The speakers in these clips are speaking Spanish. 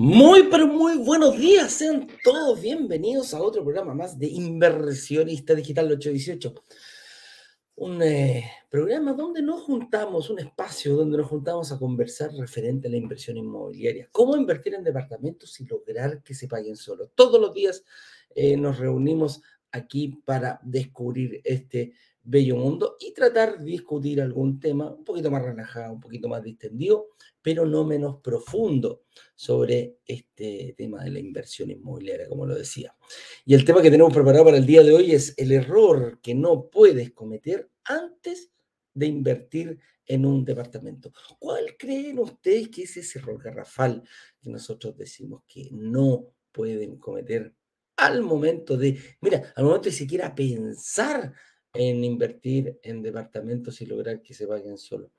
Muy, pero muy buenos días. Sean todos bienvenidos a otro programa más de Inversionista Digital 818. Un eh, programa donde nos juntamos, un espacio donde nos juntamos a conversar referente a la inversión inmobiliaria. Cómo invertir en departamentos y lograr que se paguen solo. Todos los días eh, nos reunimos aquí para descubrir este bello mundo y tratar de discutir algún tema un poquito más relajado, un poquito más distendido, pero no menos profundo sobre este tema de la inversión inmobiliaria, como lo decía. Y el tema que tenemos preparado para el día de hoy es el error que no puedes cometer antes de invertir en un departamento. ¿Cuál creen ustedes que es ese error garrafal que nosotros decimos que no pueden cometer al momento de, mira, al momento de siquiera pensar en invertir en departamentos y lograr que se paguen solo.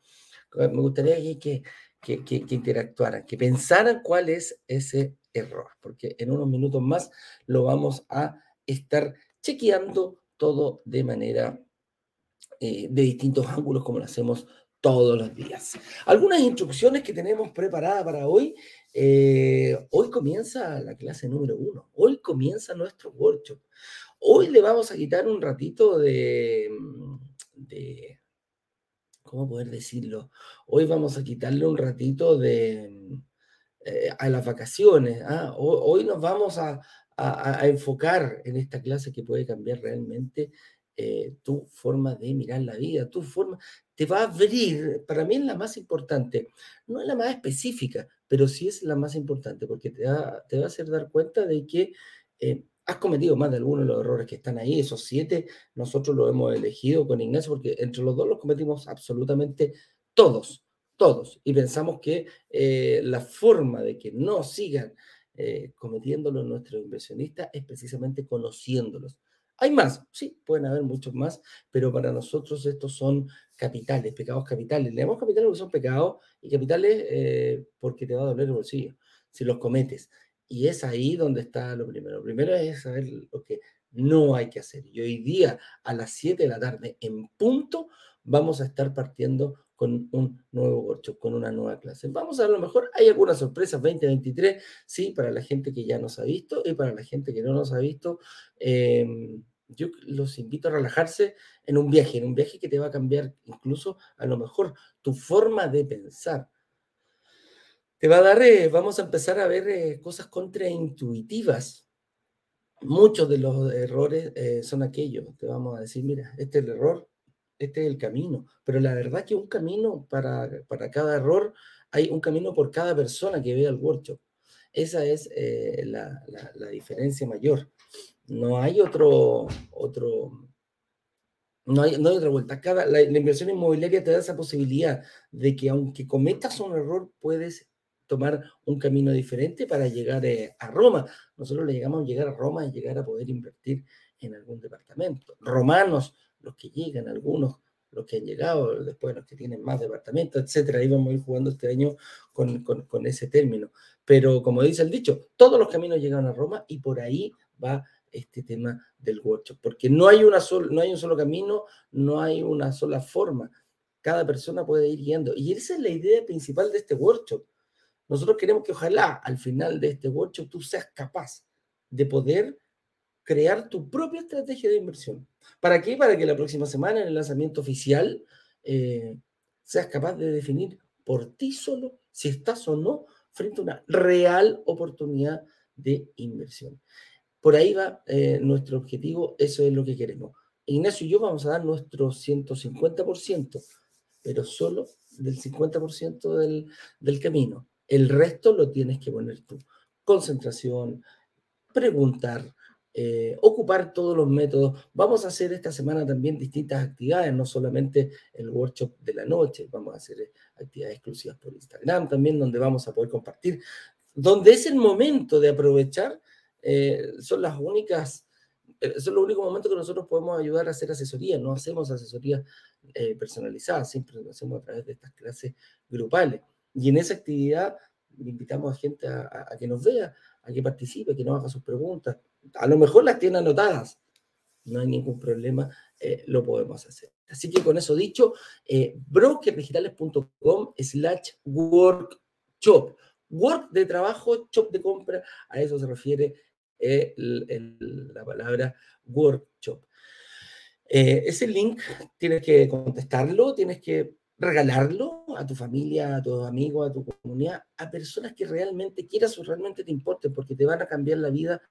Me gustaría que, que, que, interactuaran, que pensaran cuál es ese error, porque en unos minutos más lo vamos a estar chequeando todo de manera eh, de distintos ángulos como lo hacemos todos los días. Algunas instrucciones que tenemos preparadas para hoy. Eh, hoy comienza la clase número uno. Hoy comienza nuestro workshop. Hoy le vamos a quitar un ratito de, ¿cómo poder decirlo? Hoy vamos a quitarle un ratito de eh, a las vacaciones. ¿ah? Hoy, nos vamos a, a, enfocar en esta clase que puede cambiar realmente eh, tu forma de mirar la vida, tu forma, te va a abrir, para mí es la más importante, no es la más específica, pero sí es la más importante, porque te va, te va a hacer dar cuenta de que eh, has cometido más de algunos de los errores que están ahí, esos siete, nosotros los hemos elegido con Ignacio, porque entre los dos los cometimos absolutamente todos, todos, y pensamos que eh, la forma de que no sigan eh, cometiéndolo nuestros inversionistas es precisamente conociéndolos. Hay más, sí, pueden haber muchos más, pero para nosotros estos son capitales, pecados capitales. Leemos capitales porque son pecados y capitales eh, porque te va a doler el bolsillo si los cometes. Y es ahí donde está lo primero. Lo primero es saber lo que no hay que hacer. Y hoy día a las 7 de la tarde en punto vamos a estar partiendo con un nuevo workshop, con una nueva clase. Vamos a ver, a lo mejor hay algunas sorpresas 2023, sí, para la gente que ya nos ha visto y para la gente que no nos ha visto. Em, yo los invito a relajarse en un viaje, en un viaje que te va a cambiar incluso a lo mejor tu forma de pensar te va a dar, eh, vamos a empezar a ver eh, cosas contraintuitivas. Muchos de los errores eh, son aquellos. Te vamos a decir, mira, este es el error, este es el camino. Pero la verdad que un camino para, para cada error, hay un camino por cada persona que vea el workshop. Esa es la, la, diferencia mayor. No hay otro, otro, no hay, no hay, otra vuelta. Cada, la, la, inversión inmobiliaria te da esa posibilidad de que aunque cometas un error, puedes tomar un camino diferente para llegar eh, a Roma. Nosotros le llegamos a llegar a Roma y llegar a poder invertir en algún departamento. Romanos, los que llegan, algunos, los que han llegado, después los que tienen más departamentos, etcétera. Ahí a ir jugando este año con, con, con ese término. Pero como dice el dicho, todos los caminos llegan a Roma y por ahí va este tema del workshop, porque no hay, una sol, no hay un solo camino, no hay una sola forma. Cada persona puede ir guiando. Y esa es la idea principal de este workshop nosotros queremos que ojalá al final de este workshop tú seas capaz de poder crear tu propia estrategia de inversión. ¿Para qué? Para que la próxima semana en el lanzamiento oficial eh, seas capaz de definir por ti solo si estás o no frente a una real oportunidad de inversión. Por ahí va eh, nuestro objetivo, eso es lo que queremos. Ignacio y yo vamos a dar nuestro 150%, pero solo del 50% del, del camino. El resto lo tienes que poner tú. Concentración, preguntar, eh, ocupar todos los métodos. Vamos a hacer esta semana también distintas actividades, no solamente el workshop de la noche, vamos a hacer eh, actividades exclusivas por Instagram también, donde vamos a poder compartir, donde es el momento de aprovechar, eh, son las únicas, son los únicos momentos que nosotros podemos ayudar a hacer asesoría, no hacemos asesoría personalizada, siempre lo hacemos a través de estas clases grupales. Y en esa actividad invitamos a gente a, que nos vea, a que participe, a que nos haga sus preguntas. A lo mejor las tiene anotadas, no hay ningún problema, eh, lo podemos hacer. Así que con eso dicho, eh, brokerdigitales.com slash workshop. Work de trabajo, shop de compra, a eso se refiere la palabra workshop. Eh, ese link tienes que contestarlo, tienes que regalarlo a tu familia, a tus amigos, a tu comunidad, a personas que realmente quieras o realmente te importen, porque te van a cambiar la vida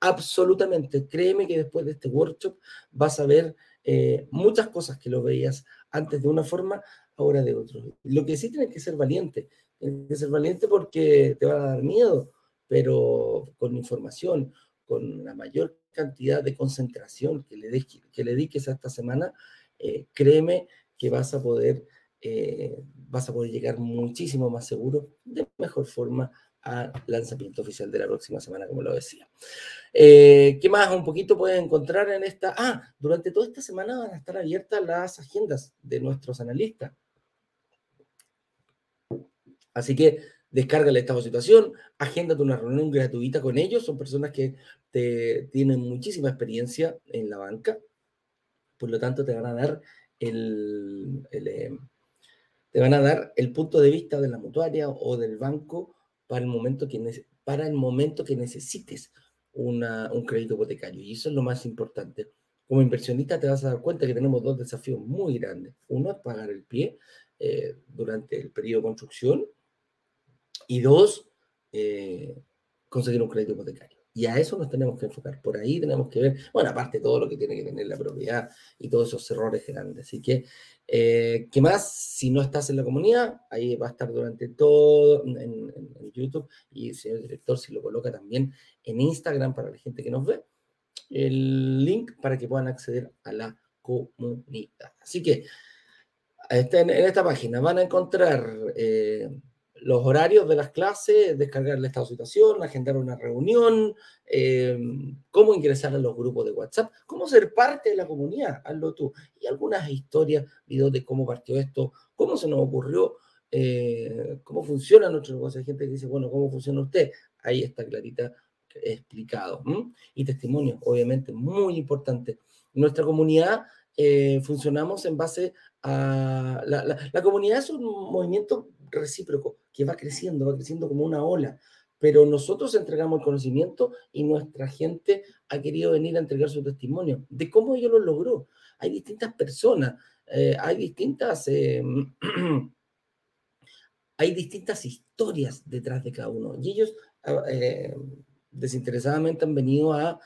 absolutamente. Créeme que después de este workshop vas a ver eh, muchas cosas que lo veías antes de una forma, ahora de otra. Lo que sí tienes que ser valiente, tienes que ser valiente porque te va a dar miedo, pero con información, con la mayor cantidad de concentración que le, que le dediques a esta semana, eh, créeme que vas a poder eh, vas a poder llegar muchísimo más seguro, de mejor forma, al lanzamiento oficial de la próxima semana, como lo decía. Eh, ¿Qué más? Un poquito puedes encontrar en esta... Ah, durante toda esta semana van a estar abiertas las agendas de nuestros analistas. Así que descarga el estado de situación, agéndate una reunión gratuita con ellos. Son personas que te, tienen muchísima experiencia en la banca. Por lo tanto, te van a dar el, eh, te van a dar el punto de vista de la mutuaria o del banco para el momento que, para el momento que necesites un crédito hipotecario. Y eso es lo más importante. Como inversionista te vas a dar cuenta que tenemos dos desafíos muy grandes. Uno es pagar el pie eh, durante el periodo de construcción y dos, eh, conseguir un crédito hipotecario. Y a eso nos tenemos que enfocar. Por ahí tenemos que ver, bueno, aparte todo lo que tiene que tener la propiedad y todos esos errores grandes. Así que, eh, ¿qué más? Si no estás en la comunidad, ahí va a estar durante todo en, YouTube y señor director si lo coloca también en Instagram para la gente que nos ve, el link para que puedan acceder a la comunidad. Así que este, en, esta página van a encontrar... Eh, los horarios de las clases, descargar el estado de situación, agendar una reunión, eh, cómo ingresar a los grupos de WhatsApp, cómo ser parte de la comunidad, hazlo tú. Y algunas historias, videos de cómo partió esto, cómo se nos ocurrió, eh, cómo funciona nuestro negocio. Hay gente que dice, bueno, ¿cómo funciona usted? Ahí está clarita explicado. Y testimonio, obviamente, muy importante. nuestra comunidad eh, funcionamos en base a... La, la comunidad es un movimiento recíproco que va creciendo, va creciendo como una ola. Pero nosotros entregamos el conocimiento y nuestra gente ha querido venir a entregar su testimonio de cómo ellos lo logró. Hay distintas personas, eh, hay distintas... Eh, hay distintas historias detrás de cada uno. Y ellos ah, eh, desinteresadamente han venido a,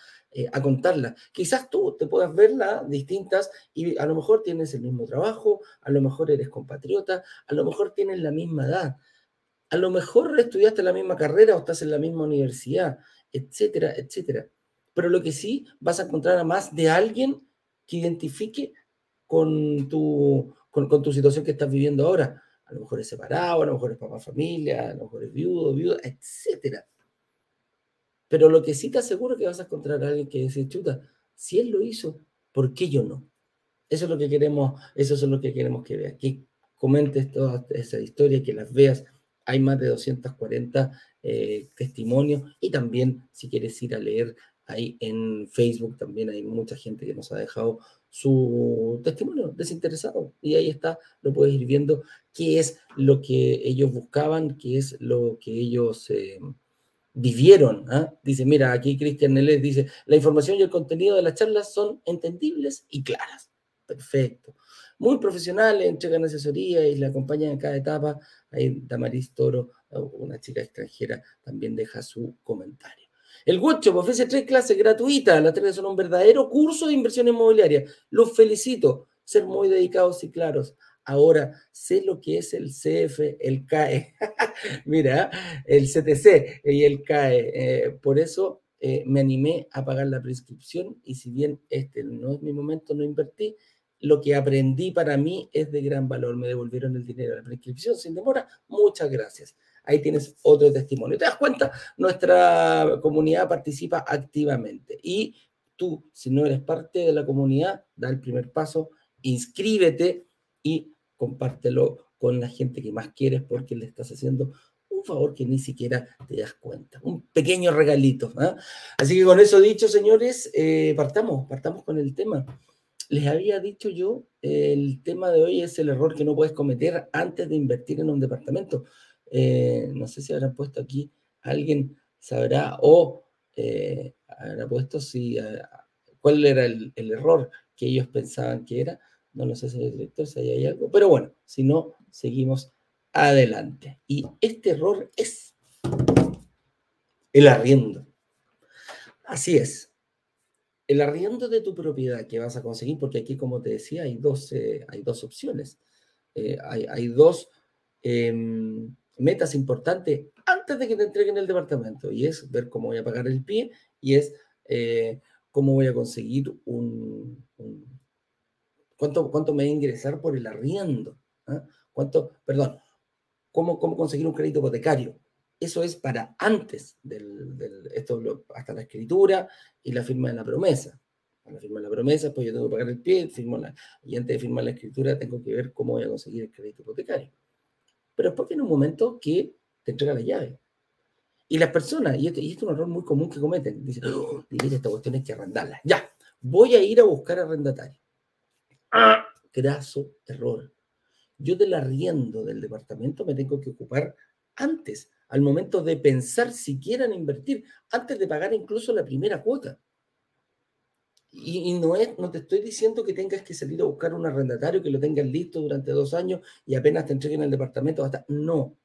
a contarlas. Quizás tú te puedas verlas distintas y a lo mejor tienes el mismo trabajo, a lo mejor eres compatriota, a lo mejor tienes la misma edad, a lo mejor estudiaste la misma carrera o estás en la misma universidad, etcétera, etcétera. Pero lo que sí vas a encontrar a más de alguien que identifique con tu, con, tu situación que estás viviendo ahora. A lo mejor es separado, a lo mejor es papá familia, a lo mejor es viudo, viuda, etcétera. Pero lo que sí te aseguro que vas a encontrar a alguien que dice, chuta, si él lo hizo, ¿por qué yo no? Eso es lo que queremos, eso es lo que queremos que veas, que comentes toda esa historia, que las veas, hay más de 240 eh, testimonios y también si quieres ir a leer ahí en Facebook, también hay mucha gente que nos ha dejado su testimonio desinteresado. Y ahí está, lo puedes ir viendo qué es lo que ellos buscaban, qué es lo que ellos eh, vivieron. ¿ah? Dice, mira, aquí Cristian Neles dice, la información y el contenido de las charlas son entendibles y claras. Perfecto muy profesionales, entregan asesoría y la acompañan en cada etapa. Ahí Damaris Toro, una chica extranjera, también deja su comentario. El Workshop ofrece tres clases gratuitas. Las tres son un verdadero curso de inversión inmobiliaria. Los felicito. Ser muy dedicados y claros. Ahora sé lo que es el CF, el CAE. Mira, el CTC y el CAE. Eh, por eso eh, me animé a pagar la prescripción y si bien este no es mi momento, no invertí, lo que aprendí para mí es de gran valor. Me devolvieron el dinero de la prescripción sin demora. Muchas gracias. Ahí tienes otro testimonio. ¿Te das cuenta? Nuestra comunidad participa activamente. Y tú, si no eres parte de la comunidad, da el primer paso, inscríbete y compártelo con la gente que más quieres porque le estás haciendo un favor que ni siquiera te das cuenta. Un pequeño regalito. ¿ah? Así que con eso dicho, señores, eh, partamos, partamos con el tema les había dicho yo, el tema de hoy es el error que no puedes cometer antes de invertir en un departamento. Eh, no sé si habrán puesto aquí, alguien sabrá o eh, habrá puesto si, cuál era el, error que ellos pensaban que era. No lo sé, señor director, si hay algo. Pero bueno, si no, seguimos adelante. Y este error es el arriendo. Así es. El arriendo de tu propiedad que vas a conseguir, porque aquí, como te decía, hay dos, eh, hay dos opciones. Eh, hay, dos em, metas importantes antes de que te entreguen el departamento, y es ver cómo voy a pagar el pie, y es eh, cómo voy a conseguir un... cuánto, ¿Cuánto me va a ingresar por el arriendo? ¿Ah? ¿Cuánto, perdón, cómo, cómo conseguir un crédito hipotecario? Eso es para antes del, esto hasta la escritura y la firma de la promesa. La firma de la promesa, pues yo tengo que pagar el pie, firmo la, y antes de firmar la escritura tengo que ver cómo voy a conseguir el crédito hipotecario. Pero después viene un momento que te entrega la llave. Y las personas, y este es un error muy común que cometen, dicen, oh, esta cuestión hay que arrendarla. Ya, voy a ir a buscar arrendatario. ¡Ah! Graso error. Yo del arriendo del departamento me tengo que ocupar antes al momento de pensar si quieran invertir, antes de pagar incluso la primera cuota. Y, no, es, no te estoy diciendo que tengas que salir a buscar un arrendatario que lo tengas listo durante dos años y apenas te entreguen el departamento hasta. No.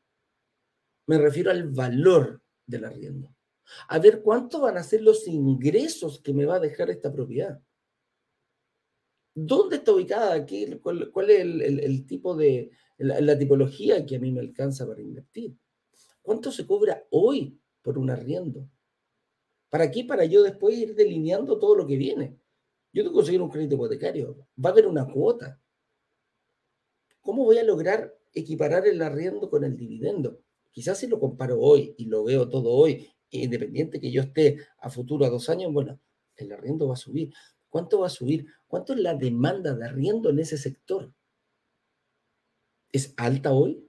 Me refiero al valor del arriendo. A ver cuánto van a ser los ingresos que me va a dejar esta propiedad. ¿Dónde está ubicada? ¿Qué, cuál, es el, tipo de, la tipología que a mí me alcanza para invertir? ¿Cuánto se cobra hoy por un arriendo? ¿Para qué? Para yo después ir delineando todo lo que viene. Yo tengo que conseguir un crédito hipotecario. Va a haber una cuota. ¿Cómo voy a lograr equiparar el arriendo con el dividendo? Quizás si lo comparo hoy y lo veo todo hoy, independiente que yo esté a futuro a dos años, bueno, el arriendo va a subir. ¿Cuánto va a subir? ¿Cuánto es la demanda de arriendo en ese sector? ¿Es alta hoy?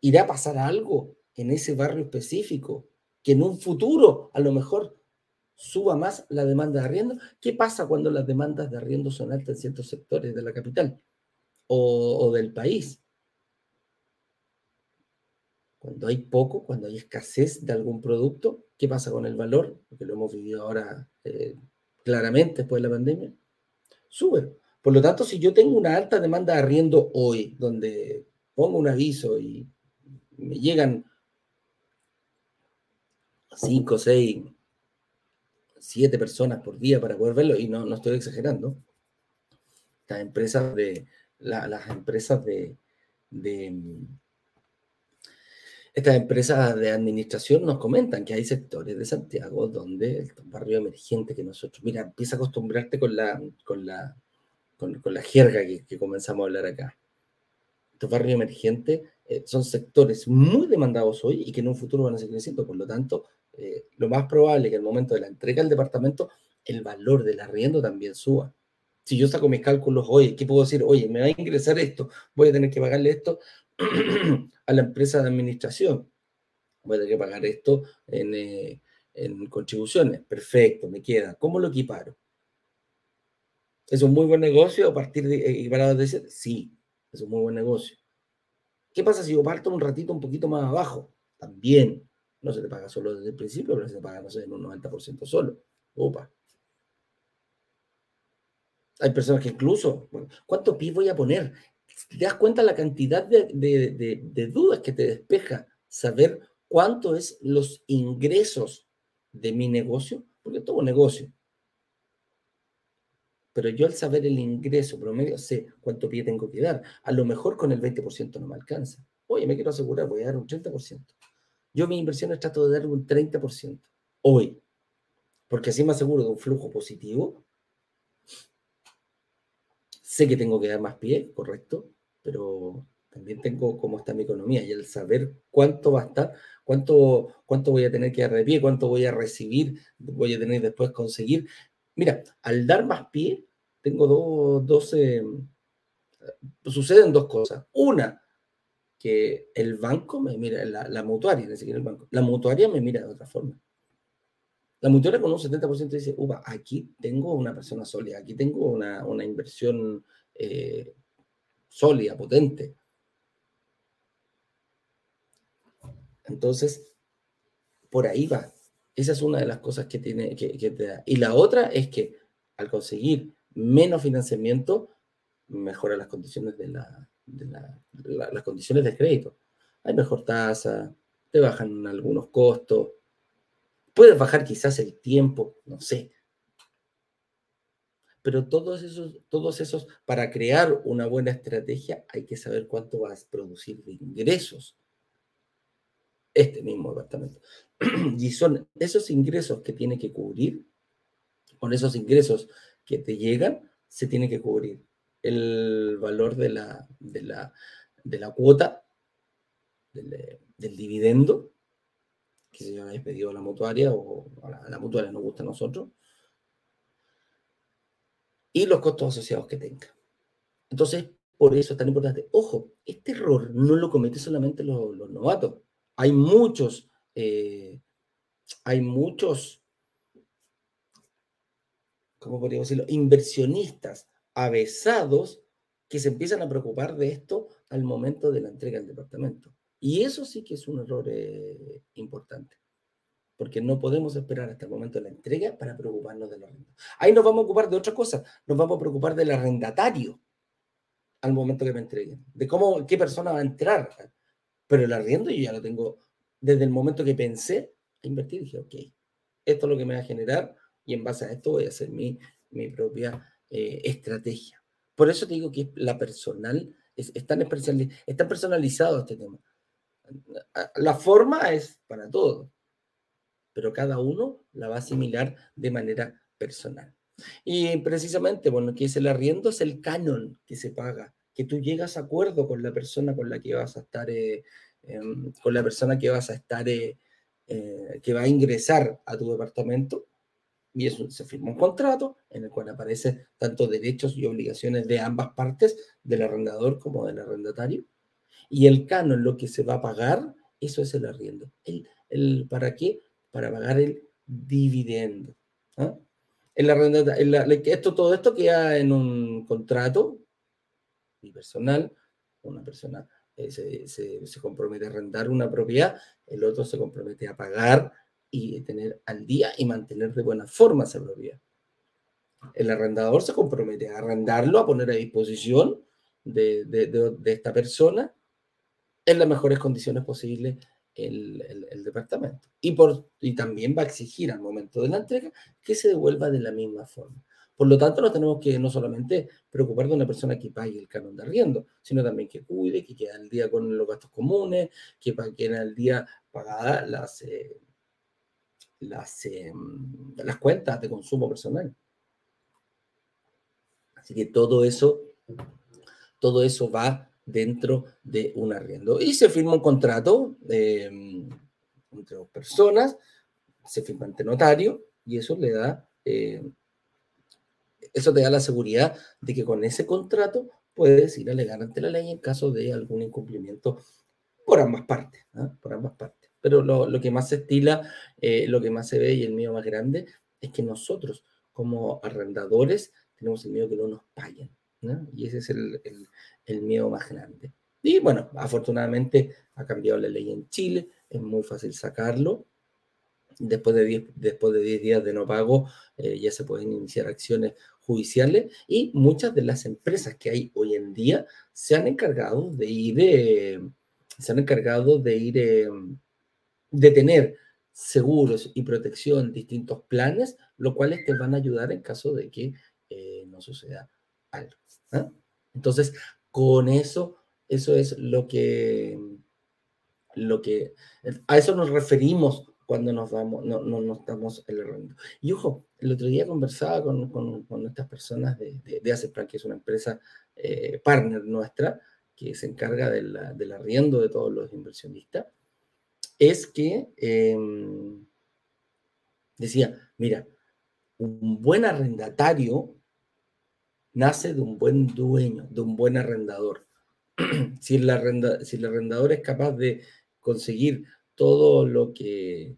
irá a pasar algo en ese barrio específico que en un futuro a lo mejor suba más la demanda de arriendo. ¿Qué pasa cuando las demandas de arriendo son altas en ciertos sectores de la capital o, del país? Cuando hay poco, cuando hay escasez de algún producto, ¿qué pasa con el valor? Porque lo hemos vivido ahora eh, claramente después de la pandemia. Sube. Por lo tanto, si yo tengo una alta demanda de arriendo hoy, donde pongo un aviso y me llegan cinco, seis, siete personas por día para poder verlo, y no, no estoy exagerando. Las empresas de, las empresas de, estas empresas de administración nos comentan que hay sectores de Santiago donde el barrio emergente que nosotros, mira, empieza a acostumbrarte con la, con la, con, la jerga que, que, comenzamos a hablar acá. Estos barrios emergentes eh, son sectores muy demandados hoy y que en un futuro van a seguir creciendo. Por lo tanto, eh, lo más probable es que el momento de la entrega del departamento, el valor del arriendo también suba. Si yo saco mis cálculos hoy, ¿qué puedo decir? Oye, me va a ingresar esto, voy a tener que pagarle esto a la empresa de administración. Voy a tener que pagar esto en, eh, en contribuciones. Perfecto, me queda. ¿Cómo lo equiparo? ¿Es un muy buen negocio a partir de equiparado de ese? Sí, es un muy buen negocio. ¿Qué pasa si yo parto un ratito un poquito más abajo? También no se te paga solo desde el principio, pero se te paga, no sé, en un 90% solo. Opa. Hay personas que incluso, ¿cuánto PIB voy a poner? ¿Te das cuenta la cantidad de, dudas que te despeja saber cuánto es los ingresos de mi negocio? Porque todo negocio pero yo al saber el ingreso promedio sé cuánto pie tengo que dar. A lo mejor con el 20% no me alcanza. Oye, me quiero asegurar, voy a dar un 30%. Yo mis inversiones trato de dar un 30% hoy, porque así me aseguro de un flujo positivo. Sé que tengo que dar más pie, correcto, pero también tengo cómo está mi economía y el saber cuánto va a estar, cuánto, cuánto voy a tener que dar de pie, cuánto voy a recibir, voy a tener después conseguir. Mira, al dar más pie, tengo dos, dos eh, suceden dos cosas. Una, que el banco me mira, la, la mutuaria, ni siquiera el banco, la mutuaria me mira de otra forma. La mutuaria con un 70% dice, uva, aquí tengo una persona sólida, aquí tengo una, una inversión eh, sólida, potente. Entonces, por ahí va. Esa es una de las cosas que, tiene, que, te da. Y la otra es que al conseguir menos financiamiento, mejora las condiciones de, la, las condiciones de crédito. Hay mejor tasa, te bajan algunos costos, puedes bajar quizás el tiempo, no sé. Pero todos esos, todos esos, para crear una buena estrategia, hay que saber cuánto vas a producir de ingresos este mismo departamento. Y son esos ingresos que tiene que cubrir, con esos ingresos que te llegan, se tiene que cubrir el valor de la, de la, de la cuota, del, dividendo, que se habéis pedido a la mutuaria o a la, la mutuaria nos gusta a nosotros, y los costos asociados que tenga. Entonces, por eso es tan importante. Ojo, este error no lo cometen solamente los, novatos hay muchos, eh, hay muchos, ¿cómo podríamos decirlo? Inversionistas avesados que se empiezan a preocupar de esto al momento de la entrega del departamento. Y eso sí que es un error eh, importante, porque no podemos esperar hasta el momento de la entrega para preocuparnos del arrendatario. Ahí nos vamos a ocupar de otra cosa, nos vamos a preocupar del arrendatario al momento que me entreguen, de cómo, qué persona va a entrar pero el arriendo yo ya lo tengo desde el momento que pensé a invertir. Dije, ok, esto es lo que me va a generar y en base a esto voy a hacer mi, mi propia eh, estrategia. Por eso te digo que la personal, es, tan personalizado este tema. La forma es para todos, pero cada uno la va a asimilar de manera personal. Y precisamente, bueno, que es el arriendo, es el canon que se paga que tú llegas a acuerdo con la persona con la que vas a estar, eh, em, con la persona que vas a estar, eh, eh, que va a ingresar a tu departamento, y eso se firma un contrato en el cual aparecen tanto derechos y obligaciones de ambas partes, del arrendador como del arrendatario, y el canon, lo que se va a pagar, eso es el arriendo. El, el, ¿Para qué? Para pagar el dividendo. ¿ah? El el, esto, todo esto queda en un contrato personal, una persona eh, se, compromete a arrendar una propiedad, el otro se compromete a pagar y tener al día y mantener de buena forma esa propiedad. El arrendador se compromete a arrendarlo, a poner a disposición de, esta persona en las mejores condiciones posibles el, departamento. Y, por, y también va a exigir al momento de la entrega que se devuelva de la misma forma. Por lo tanto, no tenemos que no solamente preocupar de una persona que pague el canon de arriendo, sino también que cuide, que quede al día con los gastos comunes, que quede al día pagadas las, eh, las, eh, las cuentas de consumo personal. Así que todo eso, todo eso va dentro de un arriendo. Y se firma un contrato eh, entre dos personas, se firma ante notario y eso le da eso te da la seguridad de que con ese contrato puedes ir a alegar ante la ley en caso de algún incumplimiento por ambas partes, ¿ah? por ambas partes. Pero lo, que más se estila, eh, lo que más se ve y el miedo más grande es que nosotros como arrendadores tenemos el miedo que no nos paguen. Y ese es el, el, miedo más grande. Y bueno, afortunadamente ha cambiado la ley en Chile, es muy fácil sacarlo. Después de 10 después de diez días de no pago, eh, ya se pueden iniciar acciones judiciales y muchas de las empresas que hay hoy en día se han encargado de ir, eh, se han encargado de ir, eh, de tener seguros y protección, distintos planes, lo cuales te van a ayudar en caso de que no suceda Entonces, con eso, eso es lo que, lo que, a eso nos referimos cuando nos vamos, no, no, no estamos. Y ojo, el otro día conversaba con, con, estas personas de, de, de que es una empresa eh, partner nuestra, que se encarga de del arriendo de todos los inversionistas, es que em, decía, mira, un buen arrendatario nace de un buen dueño, de un buen arrendador. si, el arrenda, si el arrendador es capaz de conseguir todo lo que...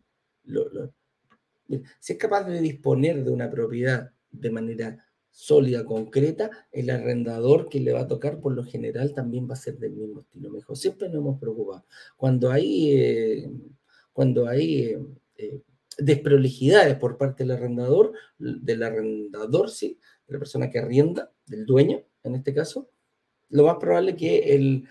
si es capaz de disponer de una propiedad de manera sólida, concreta, el arrendador que le va a tocar por lo general también va a ser del mismo estilo. Mejor, siempre nos hemos preocupado. Cuando hay, eh, cuando hay eh, eh, desprolijidades por parte del arrendador, del arrendador, sí, la persona que arrienda, del dueño, en este caso, lo más probable que el,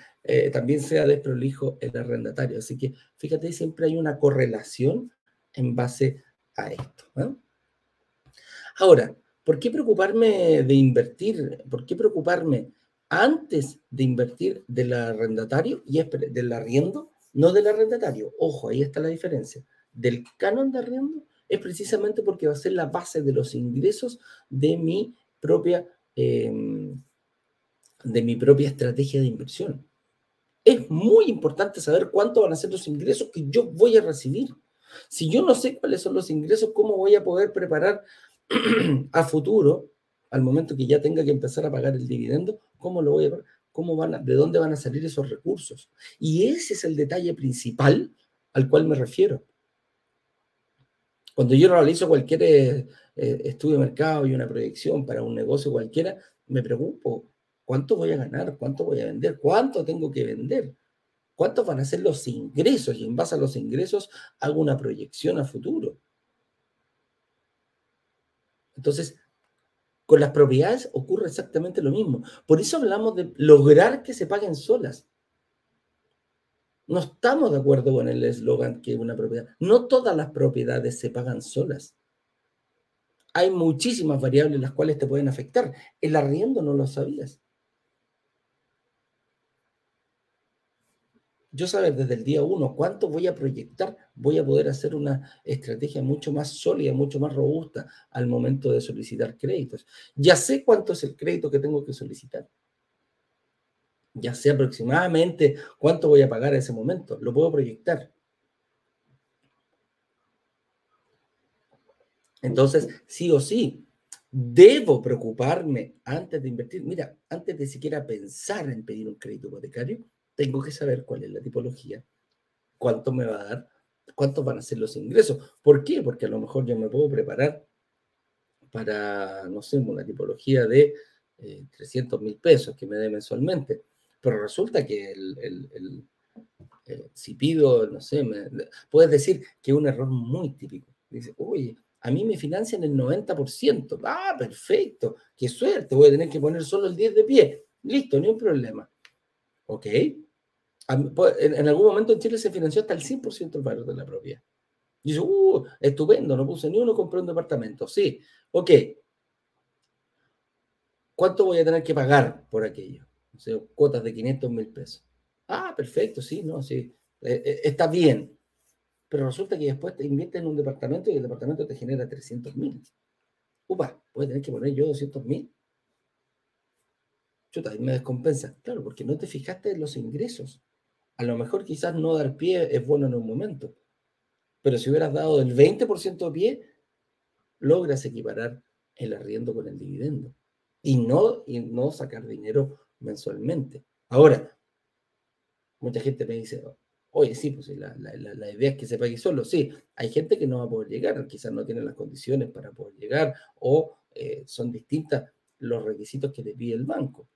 también sea desprolijo el arrendatario. Así que fíjate, siempre hay una correlación en base a esto. Ahora, ¿Por qué preocuparme de invertir? ¿Por qué preocuparme antes de invertir del arrendatario y del arriendo? No del arrendatario. Ojo, ahí está la diferencia. Del canon de arriendo es precisamente porque va a ser la base de los ingresos de mi propia, em, de mi propia estrategia de inversión. Es muy importante saber cuánto van a ser los ingresos que yo voy a recibir. Si yo no sé cuáles son los ingresos, ¿cómo voy a poder preparar a futuro, al momento que ya tenga que empezar a pagar el dividendo, ¿cómo lo voy a ¿Cómo van ¿De dónde van a salir esos recursos? Y ese es el detalle principal al cual me refiero. Cuando yo realizo cualquier eh, estudio de mercado y una proyección para un negocio cualquiera, me preocupo, ¿cuánto voy a ganar? ¿Cuánto voy a vender? ¿Cuánto tengo que vender? ¿Cuántos van a ser los ingresos? Y en base a los ingresos hago una proyección a futuro. Entonces, con las propiedades ocurre exactamente lo mismo. Por eso hablamos de lograr que se paguen solas. No estamos de acuerdo con el eslogan que una propiedad. No todas las propiedades se pagan solas. Hay muchísimas variables las cuales te pueden afectar. El arriendo no lo sabías. yo saber desde el día uno cuánto voy a proyectar, voy a poder hacer una estrategia mucho más sólida, mucho más robusta al momento de solicitar créditos. Ya sé cuánto es el crédito que tengo que solicitar. Ya sé aproximadamente cuánto voy a pagar en ese momento. Lo puedo proyectar. Entonces, sí o sí, debo preocuparme antes de invertir. Mira, antes de siquiera pensar en pedir un crédito hipotecario, tengo que saber cuál es la tipología, cuánto me va a dar, cuántos van a ser los ingresos. ¿Por qué? Porque a lo mejor yo me puedo preparar para, no sé, una tipología de 300 eh, mil pesos que me dé mensualmente. Pero resulta que el, eh, si pido, no sé, puedes decir que un error muy típico. Dice, oye, a mí me financian el 90%. Ah, perfecto, qué suerte, voy a tener que poner solo el 10 de pie. Listo, ni un problema. ¿Ok? Pues, en, algún momento en Chile se financió hasta el 100% el valor de la propiedad. Y dice, uh, estupendo, no puse ni uno, compré un departamento. Sí, ok. ¿Cuánto voy a tener que pagar por aquello? O sea, cuotas de 500 mil pesos. Ah, perfecto, sí, no, sí. Eh, eh, está bien. Pero resulta que después te inviertes en un departamento y el departamento te genera 300 mil. Upa, voy a tener que poner yo 200 mil. Chuta, me descompensa. Claro, porque no te fijaste en los ingresos. A lo mejor quizás no dar pie es bueno en un momento, pero si hubieras dado el 20% de pie, logras equiparar el arriendo con el dividendo y no, y no sacar dinero mensualmente. Ahora, mucha gente me dice, oye, sí, pues la, la, idea es que se pague solo. Sí, hay gente que no va a poder llegar, quizás no tiene las condiciones para poder llegar o eh, son distintas los requisitos que le pide el banco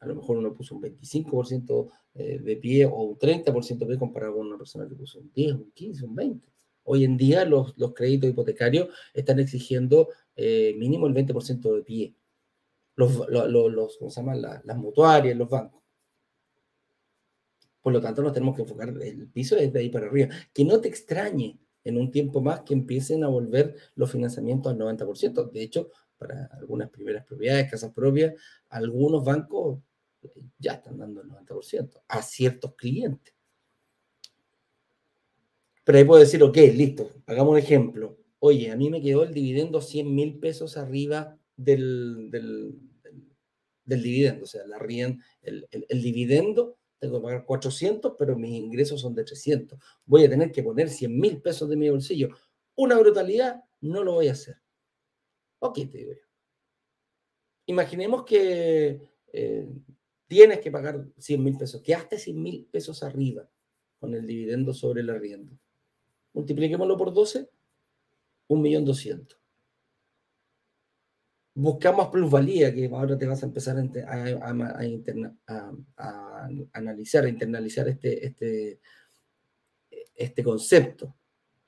a lo mejor uno puso un 25% eh, de pie o un 30% de pie comparado con una persona que puso un 10, un 15, un 20. Hoy en día los, créditos hipotecarios están exigiendo eh, mínimo el 20% de pie. Los, los, ¿cómo se llama? las mutuarias, los bancos. Por lo tanto, nos tenemos que enfocar el piso desde ahí para arriba. Que no te extrañe en un tiempo más que empiecen a volver los financiamientos al 90%. De hecho, para algunas primeras propiedades, casas propias, algunos bancos ya están dando el 90% a ciertos clientes. Pero ahí puedo decir, ok, listo, hagamos un ejemplo. Oye, a mí me quedó el dividendo 100 mil pesos arriba del, del, dividendo, o sea, la el, el, el, dividendo, tengo que pagar 400, pero mis ingresos son de 300. Voy a tener que poner 100 mil pesos de mi bolsillo. Una brutalidad, no lo voy a hacer. Ok, te digo yo. Imaginemos que eh, tienes que pagar 100 mil pesos, quedaste 100 mil pesos arriba con el dividendo sobre el arriendo. Multipliquémoslo por 12, 1.200.000. buscamos plusvalía, que ahora te vas a empezar a, analizar, a internalizar este, este, este concepto,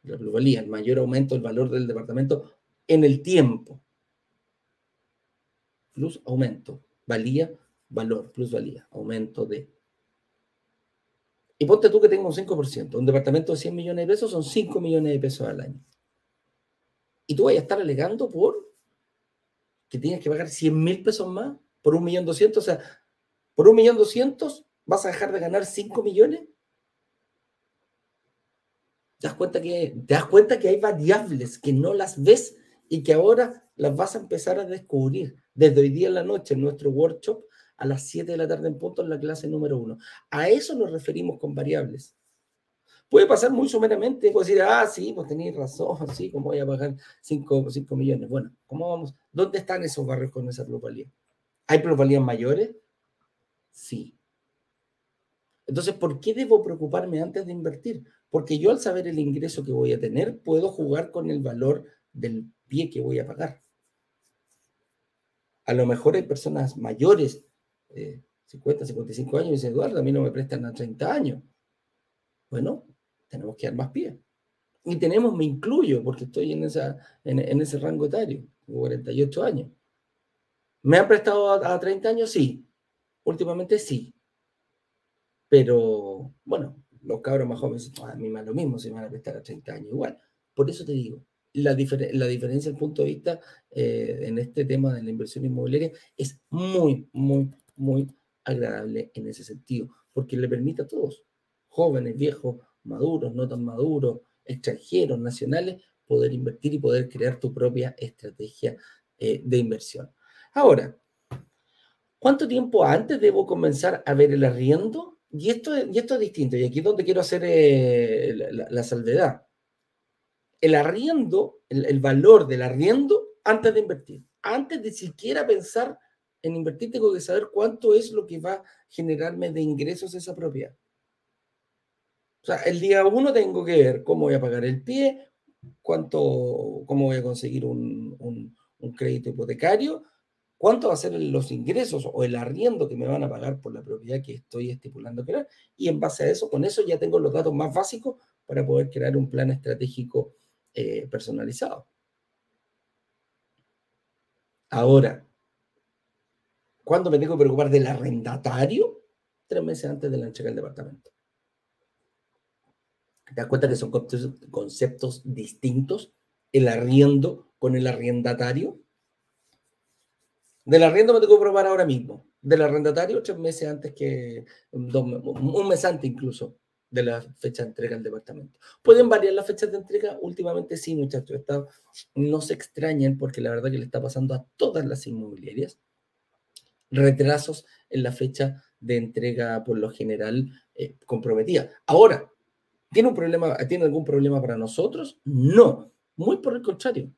la plusvalía, el mayor aumento del valor del departamento en el tiempo. Plus aumento, valía, valor, plusvalía, aumento de. Y ponte tú que tengo un 5%, un departamento de 100 millones de pesos son 5 millones de pesos al año. Y tú vas a estar alegando por que tienes que pagar 100 mil pesos más por un millón doscientos, o sea, por un millón doscientos vas a dejar de ganar 5 millones. ¿Te das, cuenta que, te das cuenta que hay variables que no las ves y que ahora las vas a empezar a descubrir desde hoy día en la noche en nuestro workshop a las 7 de la tarde en punto en la clase número 1. A eso nos referimos con variables. Puede pasar muy sumeramente, puedo decir, ah, sí, pues tenéis razón, sí, ¿cómo voy a pagar 5, millones? Bueno, ¿cómo vamos? ¿Dónde están esos barrios con esa plusvalía? ¿Hay plusvalías mayores? Sí. Entonces, ¿por qué debo preocuparme antes de invertir? Porque yo al saber el ingreso que voy a tener, puedo jugar con el valor del pie que voy a pagar. A lo mejor hay personas mayores, 50, 55 años, y dicen, Eduardo, a mí no me prestan a 30 años. Bueno, tenemos que dar más pie. Y tenemos, me incluyo, porque estoy en, esa, en, ese rango etario, 48 años. ¿Me han prestado a, 30 años? Sí. Últimamente sí. Pero, bueno, los cabros más jóvenes, a mí más lo mismo, se van a prestar a 30 años igual. Por eso te digo, la, la diferencia, el punto de vista eh, en este tema de la inversión inmobiliaria es muy, muy, muy agradable en ese sentido, porque le permite a todos, jóvenes, viejos, maduros, no tan maduros, extranjeros, nacionales, poder invertir y poder crear tu propia estrategia eh, de inversión. Ahora, ¿cuánto tiempo antes debo comenzar a ver el arriendo? Y esto, y esto es distinto, y aquí es donde quiero hacer eh, la, salvedad. El arriendo, el, el valor del arriendo antes de invertir, antes de siquiera pensar en invertir, tengo que saber cuánto es lo que va a generarme de ingresos esa propiedad. Sea, el día uno tengo que ver cómo voy a pagar el pie, cuánto, cómo voy a conseguir un, crédito hipotecario, cuánto va a ser los ingresos o el arriendo que me van a pagar por la propiedad que estoy estipulando crear. Y en base a eso, con eso ya tengo los datos más básicos para poder crear un plan estratégico eh, personalizado. Ahora, ¿cuándo me tengo que preocupar del arrendatario? Tres meses antes de la entrega del departamento. ¿Te das cuenta que son conceptos, distintos? El arriendo con el arrendatario. Del arriendo me tengo que probar ahora mismo. Del arrendatario, tres meses antes que, un mes antes incluso de la fecha de entrega del departamento. ¿Pueden variar las fechas de entrega? Últimamente sí, muchachos. no se extrañen porque la verdad que le está pasando a todas las inmobiliarias retrasos en la fecha de entrega por lo general eh, comprometida. Ahora, ¿Tiene, un problema, ¿Tiene algún problema para nosotros? No, muy por el contrario.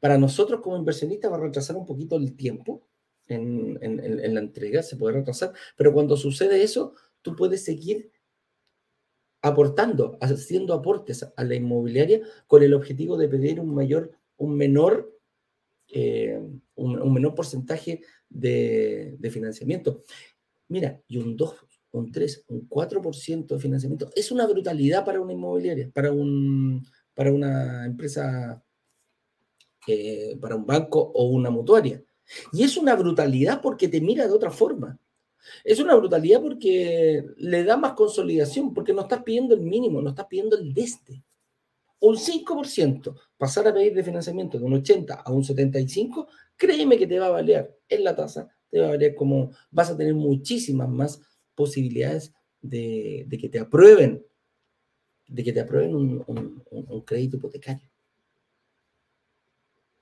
Para nosotros como inversionistas va a retrasar un poquito el tiempo en, la entrega, se puede retrasar, pero cuando sucede eso, tú puedes seguir aportando, haciendo aportes a la inmobiliaria con el objetivo de pedir un mayor, un menor, eh, un, menor porcentaje de, de, financiamiento. Mira, y un 2, un 3, un 4% de financiamiento, es una brutalidad para una inmobiliaria, para, un, para una empresa, eh, para un banco o una mutuaria. Y es una brutalidad porque te mira de otra forma. Es una brutalidad porque le da más consolidación, porque no estás pidiendo el mínimo, no estás pidiendo el desde. Un 5%, pasar a pedir de financiamiento de un 80 a un 75, créeme que te va a valer en la tasa, te va a valer como vas a tener muchísimas más posibilidades de, que te aprueben, de que te aprueben un, crédito hipotecario.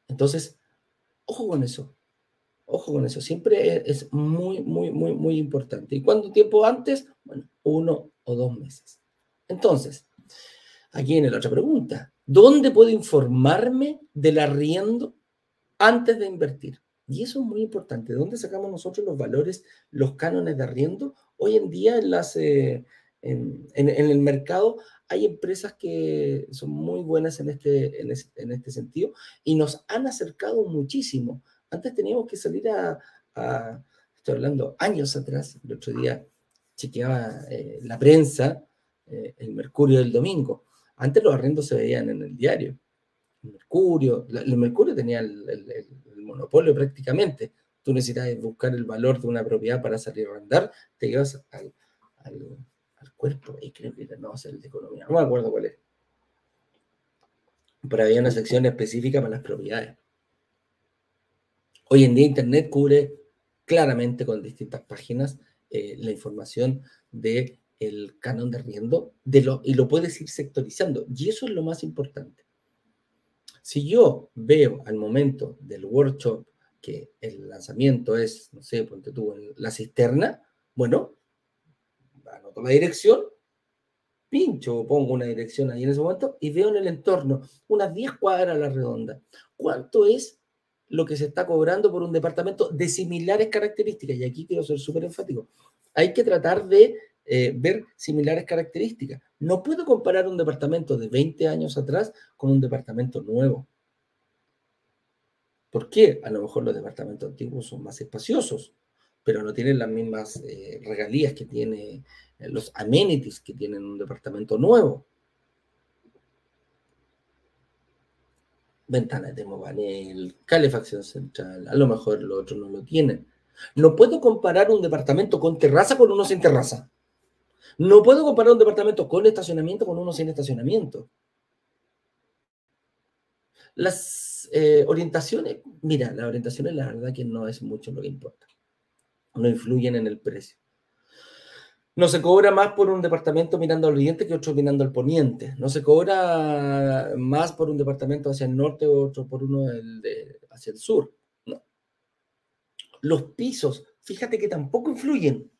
Entonces, ojo con eso. Ojo con eso. Siempre es muy, muy, muy, muy importante. ¿Y cuánto tiempo antes? Bueno, uno o dos meses. Entonces, aquí viene la otra pregunta. ¿Dónde puedo informarme del arriendo antes de invertir? Y eso es muy importante. ¿De dónde sacamos nosotros los valores, los cánones de arriendo? Hoy en día eh, en, el mercado hay empresas que son muy buenas en este, en, este sentido y nos han acercado muchísimo Antes teníamos que salir a, estoy hablando años atrás, el otro día chequeaba eh, la prensa, eh, el Mercurio del domingo. Antes los arrendos se veían en el diario. El Mercurio, el Mercurio tenía el, monopolio prácticamente. Tú necesitas buscar el valor de una propiedad para salir a arrendar, te llevas al, cuerpo, y creo que no sé el de economía, no me acuerdo cuál es. Pero había una sección específica para las propiedades. Hoy en día Internet cubre claramente con distintas páginas eh, la información del el canon de arriendo de lo, y lo puedes ir sectorizando. Y eso es lo más importante. Si yo veo al momento del workshop que el lanzamiento es, no sé, ponte tú, la cisterna, bueno, anoto la dirección, pincho o pongo una dirección ahí en ese momento y veo en el entorno unas 10 cuadras a la redonda. ¿Cuánto es lo que se está cobrando por un departamento de similares características? Y aquí quiero ser súper enfático. Hay que tratar de eh, ver similares características. No puedo comparar un departamento de 20 años atrás con un departamento nuevo. ¿Por qué? A lo mejor los departamentos antiguos son más espaciosos, pero no tienen las mismas eh, regalías que tiene, eh, los amenities que tiene un departamento nuevo. Ventanas de mobanel, calefacción central, a lo mejor los otros no lo tienen. No puedo comparar un departamento con terraza con uno sin terraza. No puedo comparar un departamento con estacionamiento con uno sin estacionamiento. Las eh, orientaciones, mira, las orientaciones la verdad que no es mucho lo que importa. No influyen en el precio. No se cobra más por un departamento mirando al oriente que otro mirando al poniente. No se cobra más por un departamento hacia el norte o otro por uno hacia el sur. Los pisos, fíjate que tampoco influyen.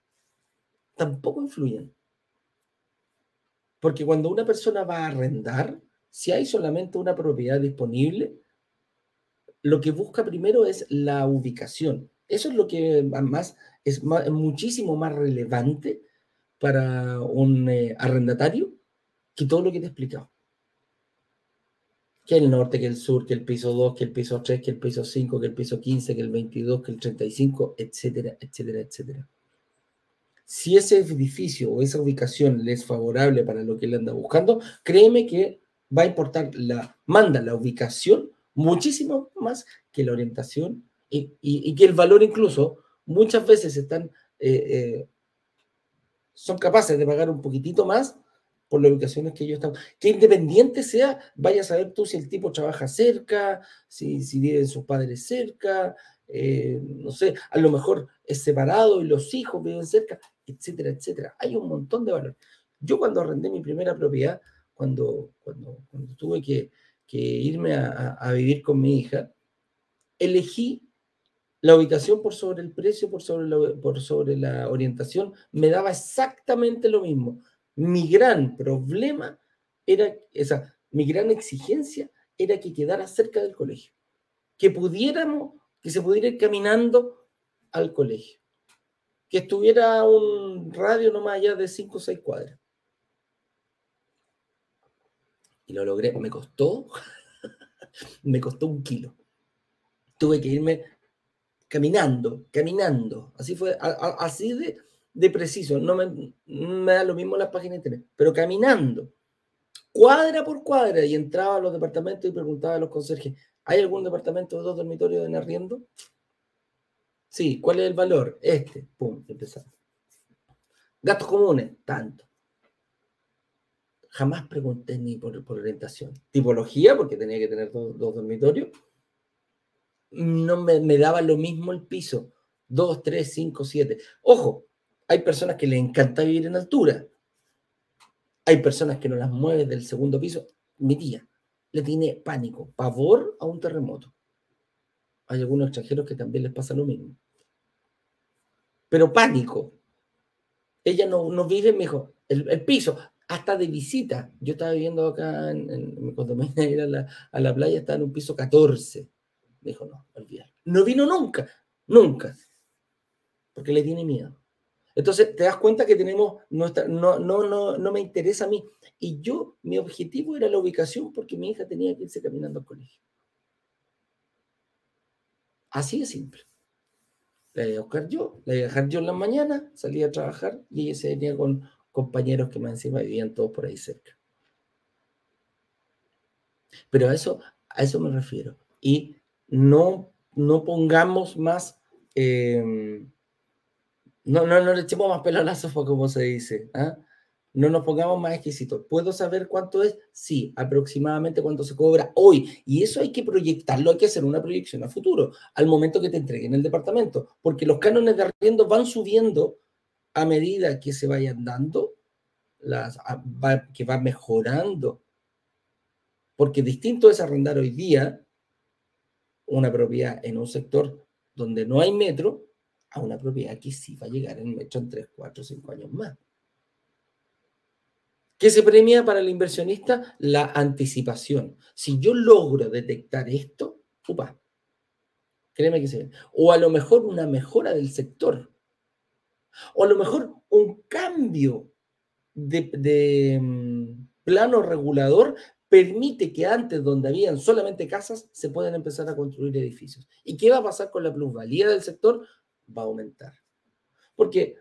Tampoco influyen. Porque cuando una persona va a arrendar, si hay solamente una propiedad disponible, lo que busca primero es la ubicación. Eso es lo que más es muchísimo más relevante para un eh, arrendatario que todo lo que te he explicado. Que el norte, que el sur, que el piso 2, que el piso 3, que el piso 5, que el piso 15, que el 22, que el 35, etcétera, etcétera, etcétera. Si ese edificio o esa ubicación le es favorable para lo que él anda buscando, créeme que va a importar la, manda la ubicación muchísimo más que la orientación y, que el valor incluso muchas veces están, eh, eh, son capaces de pagar un poquitito más por las ubicaciones que ellos están. Que independiente sea, vaya a saber tú si el tipo trabaja cerca, si, si viven sus padres cerca, eh, no sé, a lo mejor es separado y los hijos viven cerca, etcétera, etcétera. Hay un montón de valor. Yo cuando arrendé mi primera propiedad, cuando, cuando, tuve que, irme a, vivir con mi hija, elegí la ubicación por sobre el precio, por sobre, la, por sobre la orientación, me daba exactamente lo mismo. Mi gran problema era, esa, mi gran exigencia era que quedara cerca del colegio, que pudiéramos, que se pudiera ir caminando al colegio, que estuviera un radio no más allá de 5 o 6 cuadras. Y lo logré. Me costó, me costó un kilo. Tuve que irme caminando, caminando. Así fue, así de, preciso. No me, me, da lo mismo las páginas de internet, pero caminando, cuadra por cuadra, y entraba a los departamentos y preguntaba a los conserjes, ¿hay algún departamento de dos dormitorios en arriendo? Sí, ¿cuál es el valor? Este, pum, empezamos. Gastos comunes, tanto jamás pregunté ni por, orientación. Tipología, porque tenía que tener dos, dormitorios. No me, daba lo mismo el piso. Dos, tres, cinco, siete. Ojo, hay personas que les encanta vivir en altura. Hay personas que no las mueven del segundo piso. Mi tía le tiene pánico, pavor a un terremoto. Hay algunos extranjeros que también les pasa lo mismo. Pero pánico. Ella no, no vive, me dijo, el, el piso hasta de visita. Yo estaba viviendo acá, en, cuando me iba a ir a la, a la, playa, estaba en un piso 14. Me dijo, no, olvidar. No vino nunca, nunca, porque le tiene miedo. Entonces, te das cuenta que tenemos nuestra, no, no, no, no me interesa a mí. Y yo, mi objetivo era la ubicación porque mi hija tenía que irse caminando al colegio. Así de simple. La iba a buscar yo, la iba a dejar yo en la mañana, salía a trabajar y ella se venía con compañeros que más encima vivían todos por ahí cerca. Pero a eso, a eso me refiero. Y no, no pongamos más, em, no, no, no le echemos más pelo a la sofa, como se dice. ¿ah? No nos pongamos más exquisitos. ¿Puedo saber cuánto es? Sí, aproximadamente cuánto se cobra hoy. Y eso hay que proyectarlo, hay que hacer una proyección a futuro, al momento que te entreguen el departamento. Porque los cánones de arriendo van subiendo a medida que se vayan dando, las, que va mejorando. Porque distinto es arrendar hoy día una propiedad en un sector donde no hay metro a una propiedad que sí va a llegar en metro en 3, 4, 5 años más. ¿Qué se premia para el inversionista? La anticipación. Si yo logro detectar esto, upa, créeme que se ve. O a lo mejor una mejora del sector. O a lo mejor un cambio de, mm, plano regulador permite que antes, donde habían solamente casas, se puedan empezar a construir edificios. ¿Y qué va a pasar con la plusvalía del sector? Va a aumentar. Porque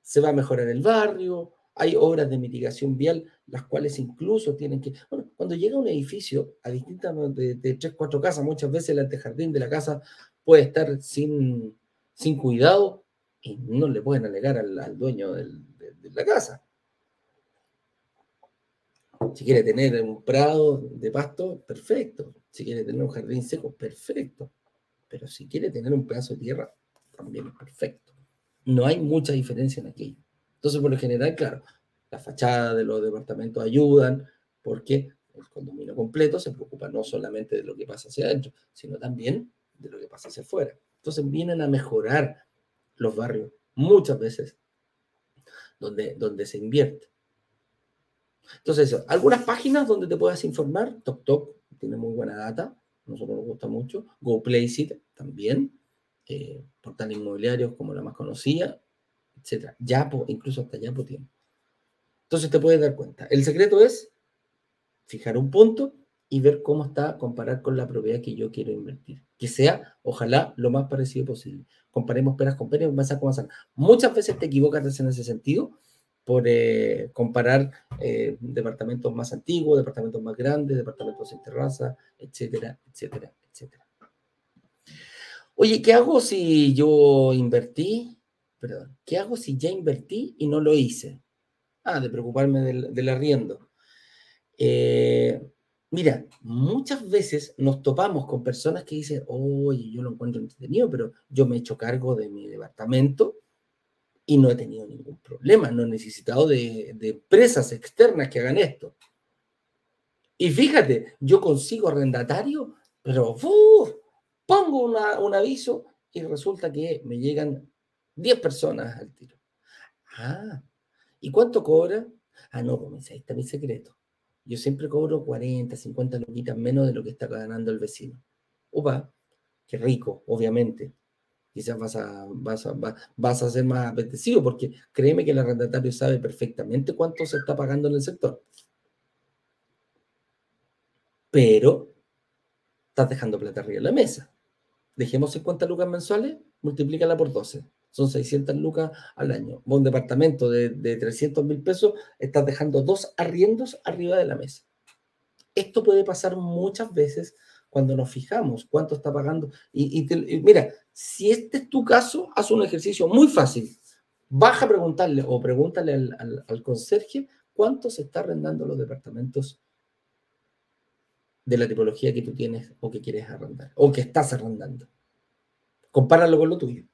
se va a mejorar el barrio, hay obras de mitigación vial, las cuales incluso tienen que... Bueno, cuando llega un edificio a distintas de, de tres, cuatro casas, muchas veces el antejardín de la casa puede estar sin, sin cuidado y no le pueden alegar al, dueño de, de la casa. Si quiere tener un prado de pasto, perfecto. Si quiere tener un jardín seco, perfecto. Pero si quiere tener un pedazo de tierra, también es perfecto. No hay mucha diferencia en aquello. Entonces, por lo general, claro, la fachada de los departamentos ayudan porque el condominio completo se preocupa no solamente de lo que pasa hacia adentro, sino también de lo que pasa hacia afuera. Entonces vienen a mejorar los barrios muchas veces donde, donde se invierte. Entonces, algunas páginas donde te puedas informar, TokTok tiene muy buena data, nosotros nos gusta mucho, GoPlaceIt también, eh, portales inmobiliarios como la más conocida, etcétera. Yapo, incluso hasta Yapo tiene. Entonces te puedes dar cuenta. El secreto es fijar un punto y ver cómo está, comparar con la propiedad que yo quiero invertir. Que sea, ojalá, lo más parecido posible. Comparemos peras con peras, a con manzana. Muchas veces te equivocas en ese sentido por eh, comparar eh, departamentos más antiguos, departamentos más grandes, departamentos sin terraza, etcétera, etcétera, etcétera. Oye, ¿qué hago si yo invertí perdón, ¿qué hago si ya invertí y no lo hice? Ah, de preocuparme del, arriendo. Eh, mira, muchas veces nos topamos con personas que dicen, oye, yo lo encuentro entretenido, pero yo me he hecho cargo de mi departamento y no he tenido ningún problema, no he necesitado de, empresas externas que hagan esto. Y fíjate, yo consigo arrendatario, pero pongo un aviso y resulta que me llegan 10 personas al tiro. Ah, ¿y cuánto cobra? Ah, no, pues ahí está mi secreto. Yo siempre cobro 40, 50 luquitas menos de lo que está ganando el vecino. Upa, qué rico, obviamente. Quizás vas a, vas a, vas a ser más apetecido porque créeme que el arrendatario sabe perfectamente cuánto se está pagando en el sector. Pero estás dejando plata arriba en la mesa. Dejemos 50 lucas mensuales, multiplícala por 12 son 600 lucas al año. Un departamento de, 300 mil pesos, estás dejando dos arriendos arriba de la mesa. Esto puede pasar muchas veces cuando nos fijamos cuánto está pagando. Y, mira, si este es tu caso, haz un ejercicio muy fácil. Baja a preguntarle o pregúntale al, al conserje cuánto se está arrendando los departamentos de la tipología que tú tienes o que quieres arrendar o que estás arrendando. Compáralo con lo tuyo.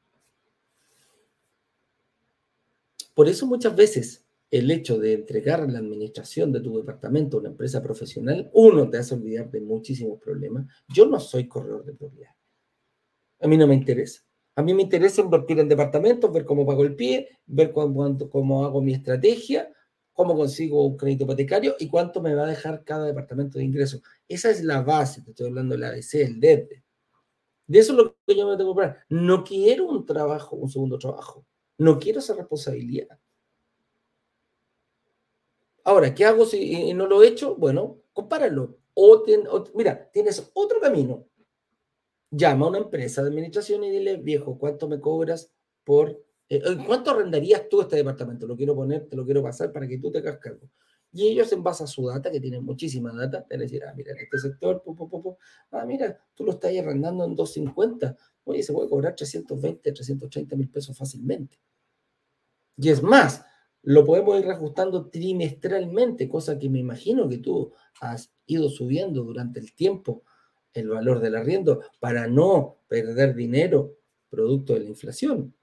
Por eso muchas veces el hecho de entregar la administración de tu departamento a una empresa profesional, uno, te hace olvidar de muchísimos problemas. Yo no soy corredor de propiedad. A mí no me interesa. A mí me interesa invertir en departamentos, ver cómo pago el pie, ver cómo, hago mi estrategia, cómo consigo un crédito hipotecario y cuánto me va a dejar cada departamento de ingreso. Esa es la base, te estoy hablando del ABC, el DED. De eso es lo que yo me tengo que comprar. No quiero un trabajo, un segundo trabajo. No quiero esa responsabilidad. Ahora, ¿qué hago si no lo he hecho? Bueno, compáralo. O, mira, tienes otro camino. llama a una empresa de administración y dile, viejo, ¿cuánto me cobras por... Eh, ¿Cuánto arrendarías tú este departamento? Lo quiero poner, te lo quiero pasar para que tú te hagas cargo. Y ellos en base a su data, que tienen muchísima data, te decir, ah, mira, en este sector, ah, mira, tú lo estás arrendando en 250, oye, se puede cobrar 320, 330 mil pesos fácilmente. Y es más, lo podemos ir reajustando trimestralmente, cosa que me imagino que tú has ido subiendo durante el tiempo el valor del arriendo para no perder dinero producto de la inflación.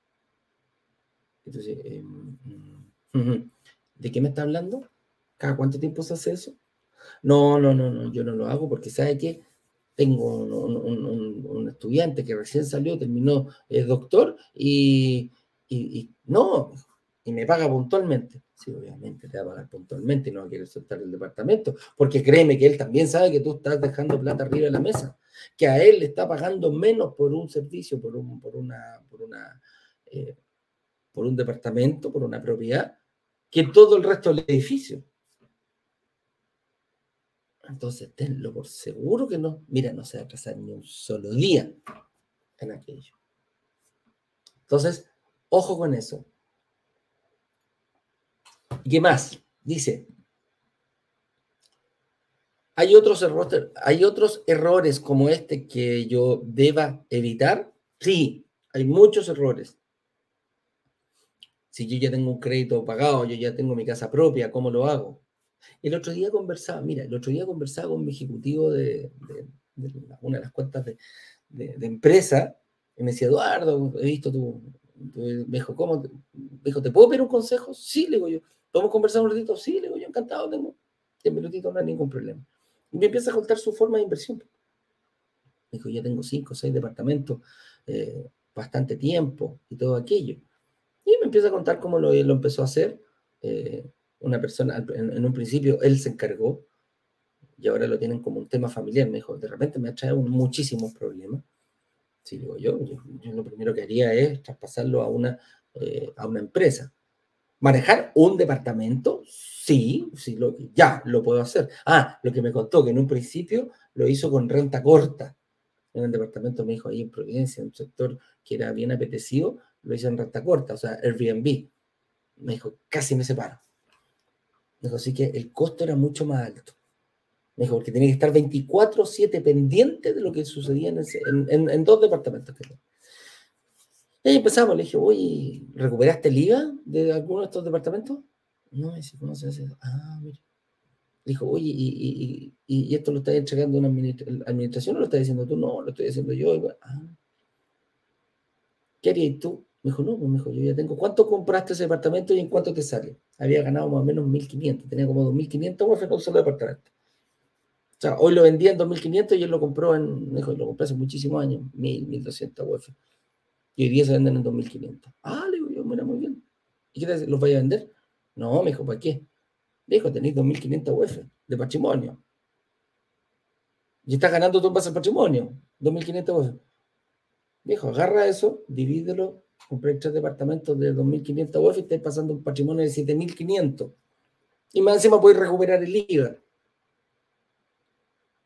Entonces, em, ¿de qué me está hablando? ¿Cada cuánto tiempo se hace eso? No, no, no, no, yo no lo hago porque sabe que tengo un, estudiante que recién salió, terminó doctor y, no, y me paga puntualmente. Sí, obviamente te va a pagar puntualmente y no querer soltar el departamento, porque créeme que él también sabe que tú estás dejando plata arriba de la mesa, que a él le está pagando menos por un servicio, por un, por una, por una, eh, por un departamento, por una propiedad, que todo el resto del edificio. Entonces, tenlo por seguro que no. Mira, no se va a atrasar ni un solo día en aquello. Entonces, ojo con eso. ¿Y qué más? Dice, ¿hay otros, errores, ¿hay otros errores como este que yo deba evitar? Sí, hay muchos errores. Si yo ya tengo un crédito pagado, yo ya tengo mi casa propia, ¿cómo lo hago? El otro día conversaba, mira, el otro día conversaba con mi ejecutivo de, una de las cuentas de, empresa y me decía, Eduardo, he visto tu, me dijo, ¿cómo? Me dijo, ¿te puedo pedir un consejo? Sí, le digo yo. ¿Podemos conversar un ratito? Sí, le digo yo, encantado, tengo 10 minutitos, no hay ningún problema. Y me empieza a contar su forma de inversión. Me dijo, ya tengo 5 o 6 departamentos, eh, bastante tiempo y todo aquello. Y me empieza a contar cómo lo, lo empezó a hacer. Eh, una persona, en, un principio, él se encargó y ahora lo tienen como un tema familiar. Me dijo, de repente me ha traído muchísimos problemas. Sí, digo yo, yo, lo primero que haría es traspasarlo a una, eh, a una empresa. ¿Manejar un departamento? Sí, sí lo, ya lo puedo hacer. Ah, lo que me contó que en un principio lo hizo con renta corta. En el departamento me dijo ahí en Providencia, en un sector que era bien apetecido, lo hizo en renta corta, o sea, Airbnb. Me dijo, casi me separo. Dijo, así que el costo era mucho más alto. Me dijo, porque tenía que estar 24-7 pendiente de lo que sucedía en, en, dos departamentos. Y ahí empezamos, le dije, oye, ¿recuperaste el IVA de alguno de estos departamentos? No, me dice, ¿cómo se hace? Ah, mira. Dijo, oye, ¿y, y, esto lo estás entregando una administración o lo estás diciendo tú? No, lo estoy haciendo yo. Ah. ¿Qué harías tú? Me dijo, no, pues me dijo, yo ya tengo. ¿Cuánto compraste ese departamento y en cuánto te sale? Había ganado más o menos 1.500, tenía como 2.500 UF en un solo departamento. O sea, hoy lo vendía en 2.500 y él lo compró en, me dijo, lo compré hace muchísimos años, 1.000, 1.200 UF. Y hoy día se venden en 2.500. Ah, le digo yo, mira, muy bien. ¿Y qué te ¿Los vaya a vender? No, me dijo, ¿para qué? Me dijo, tenéis 2.500 UF de patrimonio. Y estás ganando tú base al patrimonio, 2.500 UF. Me dijo, agarra eso, divídelo, compré tres departamentos de 2.500 UF y estás pasando un patrimonio de 7.500. Y más encima podéis recuperar el IVA.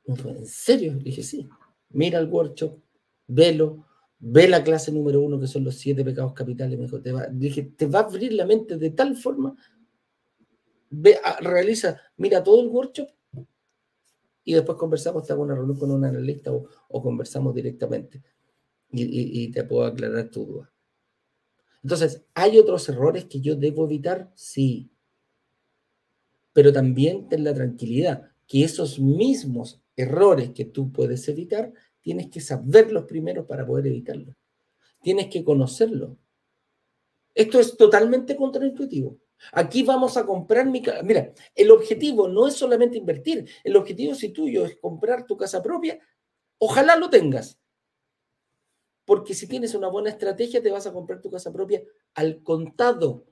¿en serio? Le dije, sí. Mira el workshop, velo, ve la clase número uno, que son los siete pecados capitales, me dijo, te va, dije, te va a abrir la mente de tal forma, ve, ah, realiza, mira todo el workshop y después conversamos, te hago una reunión con un analista o, conversamos directamente y, y, te puedo aclarar tu duda. Entonces, ¿hay otros errores que yo debo evitar? Sí. Pero también ten la tranquilidad que esos mismos errores que tú puedes evitar tienes que saberlos primero para poder evitarlos. Tienes que conocerlo. Esto es totalmente contraintuitivo. Aquí vamos a comprar mi casa. Mira, el objetivo no es solamente invertir. El objetivo, si tuyo es comprar tu casa propia, ojalá lo tengas. Porque si tienes una buena estrategia, te vas a comprar tu casa propia al contado,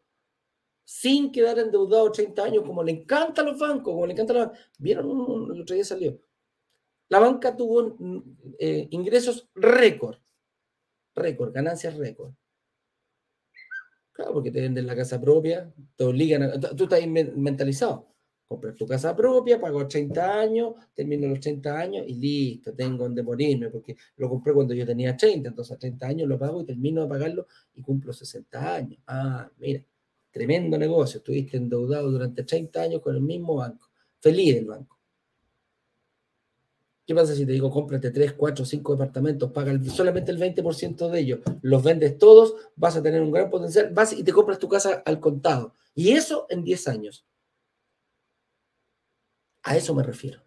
sin quedar endeudado 30 años, como le encanta a los bancos, como le encanta a los ¿Vieron? El otro día salió. La banca tuvo eh, ingresos récord, récord, ganancias récord. Claro, porque te venden la casa propia, te obligan, a, tú estás mentalizado. Compras tu casa propia, pago 80 años, termino los 80 años y listo, tengo donde morirme, porque lo compré cuando yo tenía 30, entonces a 30 años lo pago y termino de pagarlo y cumplo 60 años. Ah, mira, tremendo negocio, estuviste endeudado durante 30 años con el mismo banco, feliz el banco. ¿Qué pasa si te digo, cómprate 3, 4, 5 departamentos, paga solamente el 20% de ellos, los vendes todos, vas a tener un gran potencial, vas y te compras tu casa al contado. Y eso en 10 años. A eso me refiero.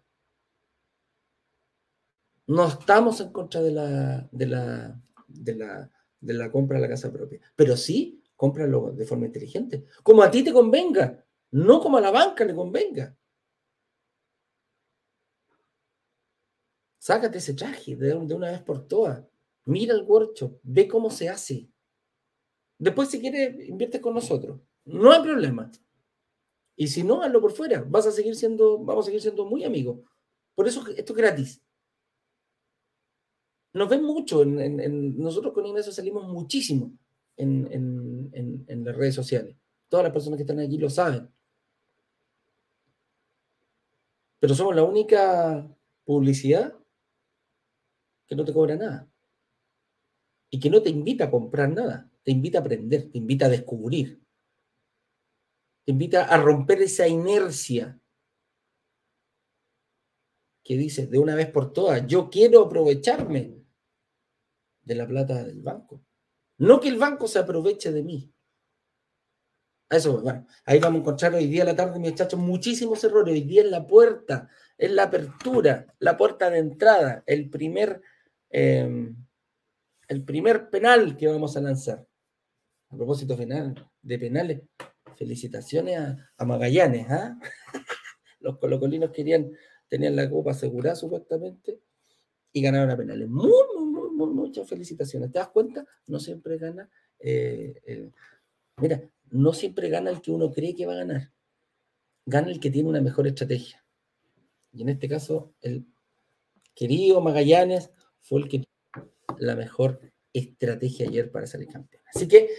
No estamos en contra de la, de la, de la, de la compra de la casa propia, pero sí, cómpralo de forma inteligente, como a ti te convenga, no como a la banca le convenga. Sácate ese traje de, una vez por todas. Mira el workshop, ve cómo se hace. Después, si quieres, invierte con nosotros. No hay problema. Y si no, hazlo por fuera. Vas a seguir siendo, vamos a seguir siendo muy amigos. Por eso esto es gratis. Nos ven mucho. Nosotros con Ignacio salimos muchísimo en, las redes sociales. Todas las personas que están aquí lo saben. Pero somos la única publicidad que no te cobra nada. Y que no te invita a comprar nada. Te invita a aprender, te invita a descubrir te invita a romper esa inercia que dices de una vez por todas, yo quiero aprovecharme de la plata del banco. No que el banco se aproveche de mí. A eso, bueno, ahí vamos a encontrar hoy día a la tarde, muchachos, muchísimos errores. Hoy día en la puerta, en la apertura, la puerta de entrada, el primer, em, el primer penal que vamos a lanzar. A propósito final, de penales, Felicitaciones a, Magallanes, ¿ah? Los colocolinos querían, tenían la copa asegurada supuestamente y ganaron a penales. Muy, muy, muy, muchas felicitaciones. ¿Te das cuenta? No siempre gana. Eh, mira, no siempre gana el que uno cree que va a ganar. Gana el que tiene una mejor estrategia. Y en este caso, el querido Magallanes fue el que tuvo la mejor estrategia ayer para salir campeón. Así que,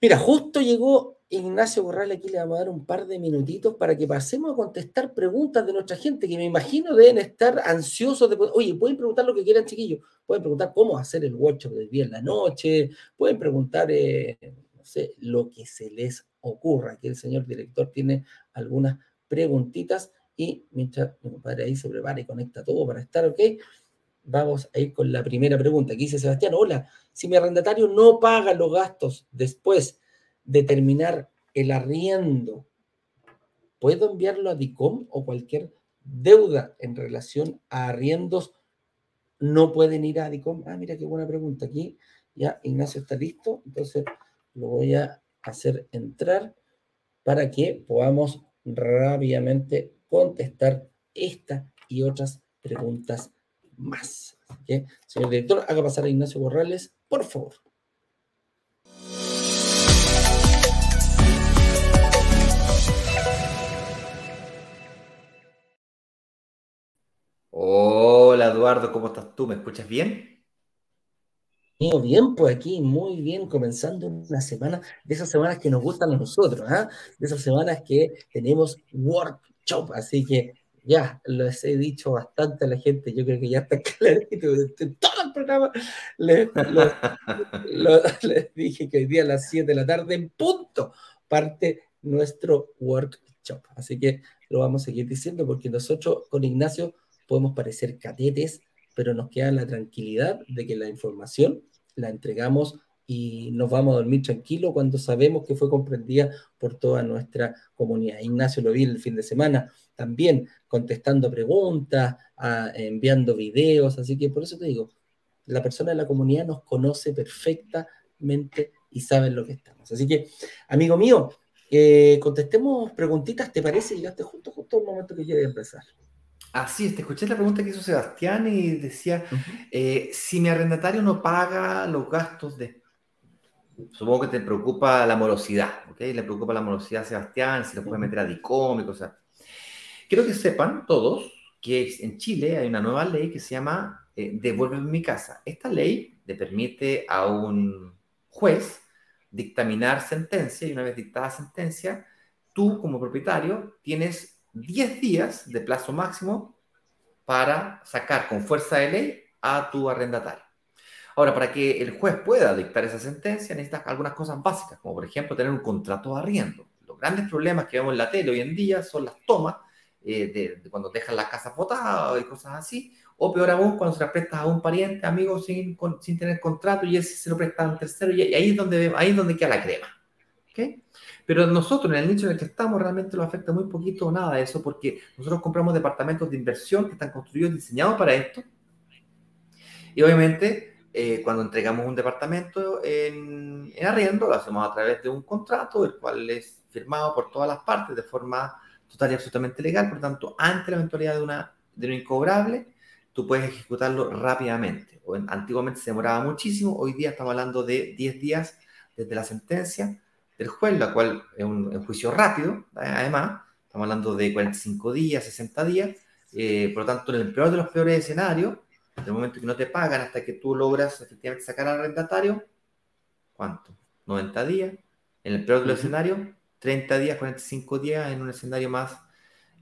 mira, justo llegó Ignacio Borral, aquí le vamos a dar un par de minutitos para que pasemos a contestar preguntas de nuestra gente, que me imagino deben estar ansiosos de... Oye, pueden preguntar lo que quieran, chiquillos. Pueden preguntar cómo hacer el workshop del día en la noche. Pueden preguntar, eh, no sé, lo que se les ocurra. Aquí el señor director tiene algunas preguntitas y mientras mi compadre ahí se prepara y conecta todo para estar, ¿ok? Vamos a ir con la primera pregunta. Aquí dice Sebastián, hola, si mi arrendatario no paga los gastos después determinar el arriendo, ¿puedo enviarlo a DICOM o cualquier deuda en relación a arriendos no pueden ir a DICOM? Ah, mira qué buena pregunta. Aquí ya Ignacio está listo, entonces lo voy a hacer entrar para que podamos rápidamente contestar esta y otras preguntas más. señor director, haga pasar a Ignacio Borrales, por favor. Eduardo, ¿cómo estás tú? ¿Me escuchas bien? Bien, pues aquí muy bien, comenzando una semana de esas semanas que nos gustan a nosotros, ¿ah? de esas semanas que tenemos workshop, así que ya les he dicho bastante a la gente, yo creo que ya está clarito, en todo el programa les, les dije que hoy día a las 7 de la tarde en punto parte nuestro workshop, así que lo vamos a seguir diciendo porque nosotros con Ignacio podemos parecer catetes, pero nos queda la tranquilidad de que la información la entregamos y nos vamos a dormir tranquilos cuando sabemos que fue comprendida por toda nuestra comunidad. Ignacio lo vi el fin de semana también contestando preguntas, enviando videos, así que por eso te digo, la persona de la comunidad nos conoce perfectamente y sabe lo que estamos. Así que, amigo mío, eh, contestemos preguntitas, ¿te parece? Llegaste justo, justo al momento que quiere empezar. Así es, te escuché la pregunta que hizo Sebastián y decía, eh, si mi arrendatario no paga los gastos de... Supongo que te preocupa la morosidad, ¿ok? Le preocupa la morosidad a Sebastián, si lo puede meter a DICOM y cosas. Quiero que sepan todos que en Chile hay una nueva ley que se llama eh, Devuélveme mi casa. Esta ley le permite a un juez dictaminar sentencia y una vez dictada sentencia, tú como propietario tienes 10 días de plazo máximo para sacar con fuerza de ley a tu arrendatario. Ahora, para que el juez pueda dictar esa sentencia, necesitas algunas cosas básicas, como por ejemplo tener un contrato de arriendo. Los grandes problemas que vemos en la tele hoy en día son las tomas eh, de, cuando dejan la casa botada y cosas así, o peor aún, cuando se la prestas a un pariente, amigo, sin, sin tener contrato y ese se lo presta a un tercero, y, ahí, es donde, ahí es donde queda la crema. ¿okay? Pero nosotros, en el nicho en el que estamos, realmente lo afecta muy poquito o nada eso, porque nosotros compramos departamentos de inversión que están construidos, diseñados para esto, y obviamente eh, cuando entregamos un departamento en, en, arriendo, lo hacemos a través de un contrato, el cual es firmado por todas las partes de forma total y absolutamente legal, por lo tanto, ante la eventualidad de, una, de un incobrable, tú puedes ejecutarlo rápidamente. Antiguamente se demoraba muchísimo, hoy día estamos hablando de 10 días desde la sentencia del juez, la cual es un, juicio rápido, además, estamos hablando de 45 días, 60 días, eh, por lo tanto, en el peor de los peores escenarios, el momento que no te pagan hasta que tú logras efectivamente sacar al arrendatario, ¿cuánto? 90 días. En el peor de los escenarios, 30 días, 45 días en un escenario más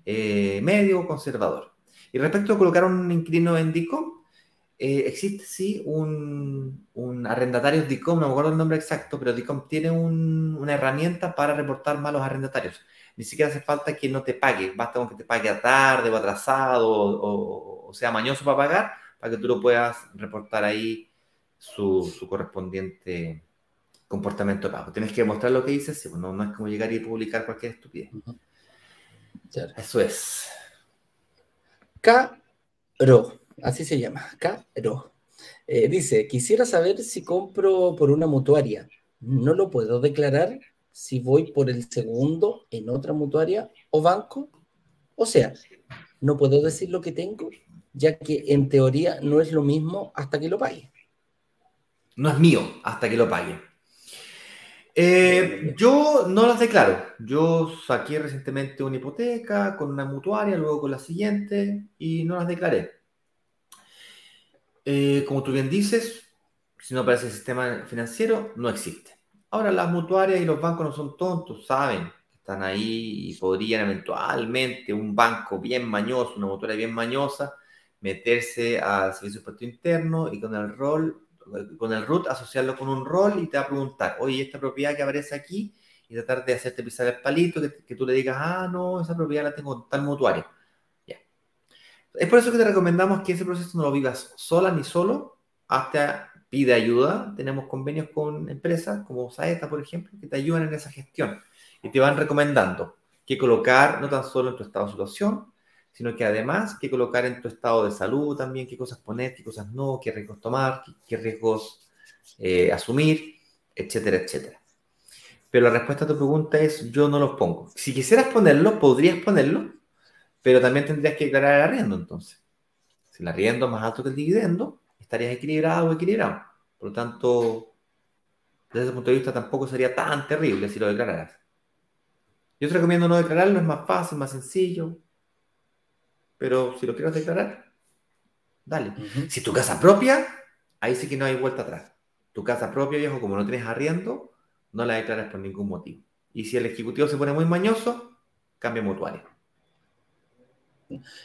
eh, medio conservador. Y respecto a colocar un inquilino en DICOM, eh, existe sí un, un, arrendatario DICOM, no me acuerdo el nombre exacto, pero DICOM tiene una herramienta para reportar malos arrendatarios. Ni siquiera hace falta que no te pague, basta con que te pague a tarde o atrasado o, o sea mañoso para pagar para que tú lo puedas reportar ahí su, correspondiente comportamiento de pago. Tienes que mostrar lo que dices, pues, no, no es como llegar y publicar cualquier estupidez. Eso es. Caro, así se llama, Caro. Eh, dice, quisiera saber si compro por una mutuaria. ¿No lo puedo declarar si voy por el segundo en otra mutuaria o banco? O sea, ¿no puedo decir lo que tengo? ya que en teoría no es lo mismo hasta que lo pague. No es mío hasta que lo pague. Eh, yo no las declaro. Yo saqué recientemente una hipoteca con una mutuaria, luego con la siguiente y no las declaré. Eh, como tú bien dices, si no aparece el sistema financiero, no existe. Ahora, las mutuarias y los bancos no son tontos, saben que están ahí y podrían eventualmente un banco bien mañoso, una mutuaria bien mañosa, meterse al servicio de impuesto interno y con el rol, con el root asociarlo con un rol y te va a preguntar, oye, esta propiedad que aparece aquí, y tratar de hacerte pisar el palito, que, tú le digas, ah, no, esa propiedad la tengo tal mutuario. Es por eso que te recomendamos que ese proceso no lo vivas sola ni solo, hasta pide ayuda. Tenemos convenios con empresas como Saeta, por ejemplo, que te ayudan en esa gestión y te van recomendando qué colocar, no tan solo en tu estado de situación, sino que además que colocar en tu estado de salud también qué cosas poner, qué cosas no, qué riesgos tomar, qué, riesgos eh, asumir, etcétera, etcétera. Pero la respuesta a tu pregunta es yo no los pongo. Si quisieras ponerlo, podrías ponerlo, pero también tendrías que declarar el arriendo entonces. Si el arriendo es más alto que el dividendo, estarías equilibrado o equilibrado. Por lo tanto, desde ese punto de vista tampoco sería tan terrible si lo declararas. Yo te recomiendo no declararlo, es más fácil, más sencillo, pero si lo quieres declarar, dale. Si tu casa propia, ahí sí que no hay vuelta atrás. Tu casa propia, viejo, como no tienes arriendo, no la declaras por ningún motivo. Y si el ejecutivo se pone muy mañoso, cambia mutuario.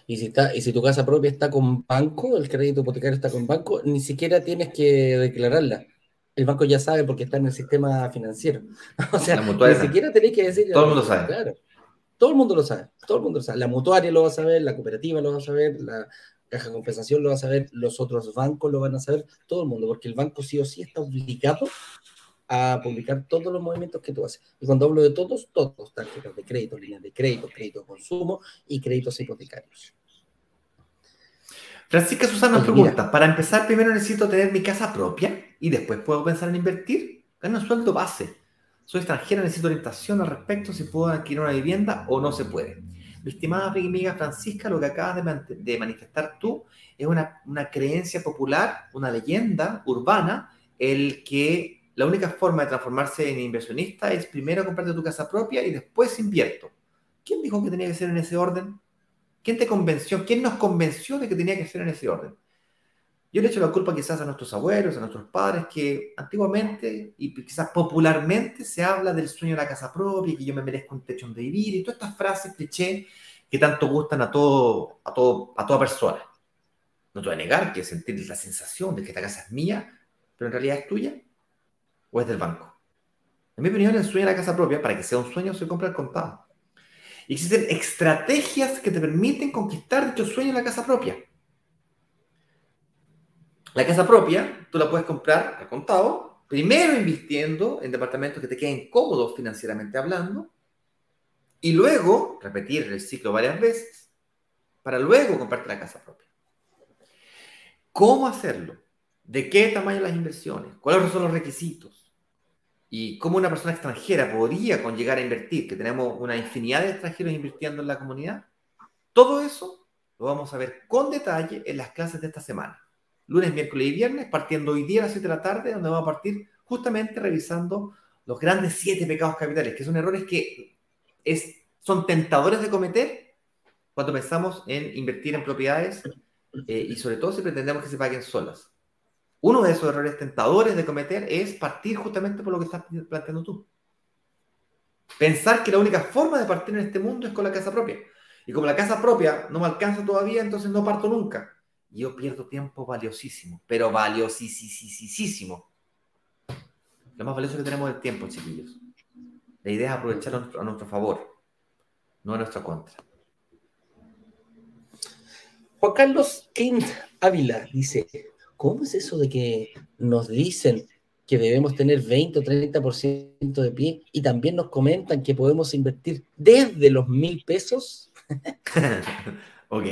Y si, está, y si tu casa propia está con banco, el crédito hipotecario está con banco, ni siquiera tienes que declararla. El banco ya sabe porque está en el sistema financiero. o sea, ni siquiera tenés que decir. Todo el mundo sabe. Claro. Todo el mundo lo sabe, todo el mundo lo sabe. La mutuaria lo va a saber, la cooperativa lo va a saber, la caja de compensación lo va a saber, los otros bancos lo van a saber, todo el mundo, porque el banco sí o sí está obligado a publicar todos los movimientos que tú haces. Y cuando hablo de todos, todos, tarjetas de crédito, líneas de crédito, crédito de consumo y créditos hipotecarios. Francisca Susana pregunta, para empezar primero necesito tener mi casa propia y después puedo pensar en invertir. Gana un sueldo base soy extranjera, necesito orientación al respecto, si puedo adquirir una vivienda o no se puede. Mi estimada amiga Francisca, lo que acabas de, manifestar tú es una, una, creencia popular, una leyenda urbana, el que la única forma de transformarse en inversionista es primero comprarte tu casa propia y después invierto. ¿Quién dijo que tenía que ser en ese orden? ¿Quién te convenció? ¿Quién nos convenció de que tenía que ser en ese orden? Yo le echo la culpa quizás a nuestros abuelos, a nuestros padres, que antiguamente y quizás popularmente se habla del sueño de la casa propia, que yo me merezco un techo donde vivir y todas estas frases cliché que tanto gustan a, todo, a, todo, a toda persona. No te voy a negar que sentir la sensación de que esta casa es mía, pero en realidad es tuya, o es del banco. En mi opinión, el sueño de la casa propia, para que sea un sueño, se compra al contado. Y existen estrategias que te permiten conquistar dicho sueño en la casa propia. La casa propia, tú la puedes comprar al contado, primero invirtiendo en departamentos que te queden cómodos financieramente hablando, y luego repetir el ciclo varias veces, para luego comprarte la casa propia. ¿Cómo hacerlo? ¿De qué tamaño las inversiones? ¿Cuáles son los requisitos? ¿Y cómo una persona extranjera podría con llegar a invertir? Que tenemos una infinidad de extranjeros invirtiendo en la comunidad. Todo eso lo vamos a ver con detalle en las clases de esta semana. Lunes, miércoles y viernes, partiendo hoy día a las 7 de la tarde, donde vamos a partir justamente revisando los grandes siete pecados capitales, que son errores que son tentadores de cometer cuando pensamos en invertir en propiedades eh, y sobre todo si pretendemos que se paguen solas. Uno de esos errores tentadores de cometer es partir justamente por lo que estás planteando tú. Pensar que la única forma de partir en este mundo es con la casa propia. Y como la casa propia no me alcanza todavía, entonces no parto nunca. Yo pierdo tiempo valiosísimo, pero valiosísimo. Lo más valioso que tenemos es el tiempo, chiquillos. La idea es aprovecharlo a nuestro favor, no a nuestra contra. Juan Carlos Kent Ávila dice, ¿cómo es eso de que nos dicen que debemos tener 20 o 30% de pie y también nos comentan que podemos invertir desde los mil pesos? ok.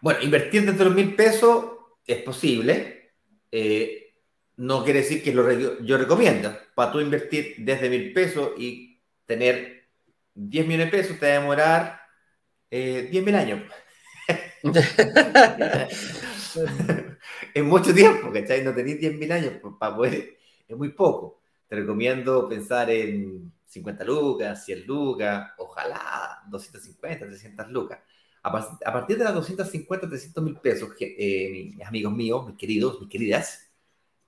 Bueno, invertir desde los mil pesos es posible. Eh, no quiere decir que lo yo recomiendo. Para tú invertir desde mil pesos y tener 10 millones de pesos, te va a demorar eh, 10 mil años. es mucho tiempo, ¿cachai? No tenéis 10 mil años para poder, es muy poco. Te recomiendo pensar en 50 lucas, 100 lucas, ojalá 250, 300 lucas. A, partir de las 250, 300 mil pesos, eh, mis amigos míos, mis queridos, mis queridas,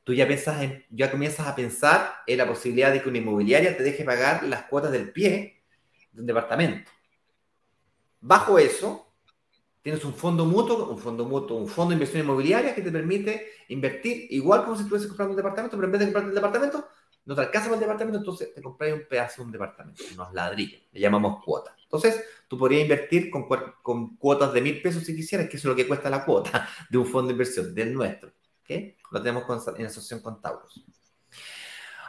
tú ya, piensas en, ya comienzas a pensar en la posibilidad de que una inmobiliaria te deje pagar las cuotas del pie de un departamento. Bajo eso, tienes un fondo mutuo, un fondo mutuo, un fondo de inversión inmobiliaria que te permite invertir igual como si estuvieses comprando un departamento, pero en vez de comprarte el departamento, no te alcanza para el departamento, entonces te compras un pedazo de un departamento, unos ladrillos, le llamamos cuota. Entonces, tú podrías invertir con, con cuotas de mil pesos si quisieras, que eso es lo que cuesta la cuota de un fondo de inversión, del nuestro. Lo tenemos en asociación con Taurus.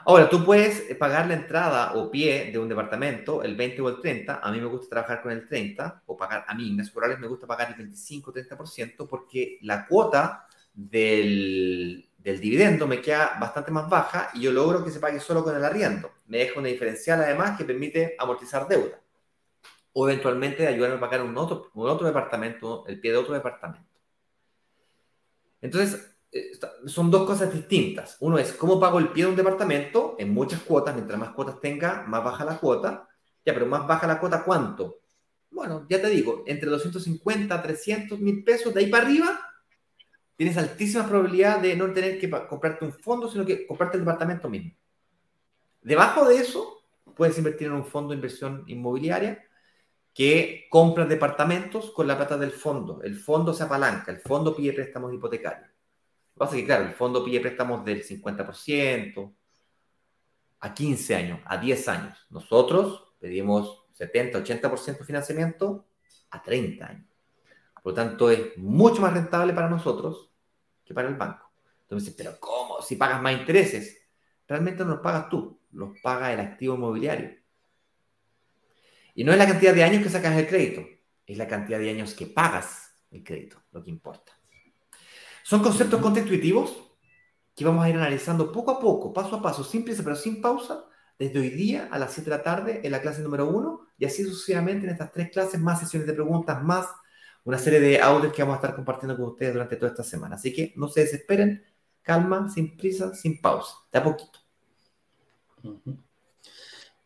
Ahora, tú puedes pagar la entrada o pie de un departamento el 20 o el 30. A mí me gusta trabajar con el 30 o pagar, a mí, en Naturales me gusta pagar el 25 o 30% porque la cuota del, dividendo me queda bastante más baja y yo logro que se pague solo con el arriendo. Me deja una diferencial además que permite amortizar deuda o eventualmente ayudarme a pagar un otro, un otro departamento, el pie de otro departamento. Entonces, eh, son dos cosas distintas. Uno es cómo pago el pie de un departamento en muchas cuotas. Mientras más cuotas tenga, más baja la cuota. Ya, pero más baja la cuota, ¿cuánto? Bueno, ya te digo, entre 250 a 300 mil pesos, de ahí para arriba, tienes altísima probabilidad de no tener que comprarte un fondo, sino que comprarte el departamento mismo. Debajo de eso, puedes invertir en un fondo de inversión inmobiliaria que compra departamentos con la plata del fondo. El fondo se apalanca, el fondo pide préstamos hipotecarios. Lo que pasa claro, el fondo pide préstamos del 50% a 15 años, a 10 años. Nosotros pedimos 70, 80% de financiamiento a 30 años. Por lo tanto, es mucho más rentable para nosotros que para el banco. Entonces, pero ¿cómo? Si pagas más intereses, realmente no los pagas tú, los paga el activo inmobiliario. Y no es la cantidad de años que sacas el crédito, es la cantidad de años que pagas el crédito, lo que importa. Son conceptos contraintuitivos que vamos a ir analizando poco a poco, paso a paso, sin prisa pero sin pausa, desde hoy día a las 7 de la tarde en la clase número 1 y así sucesivamente en estas tres clases, más sesiones de preguntas, más una serie de audios que vamos a estar compartiendo con ustedes durante toda esta semana. Así que no se desesperen, calma, sin prisa, sin pausa, de a poquito.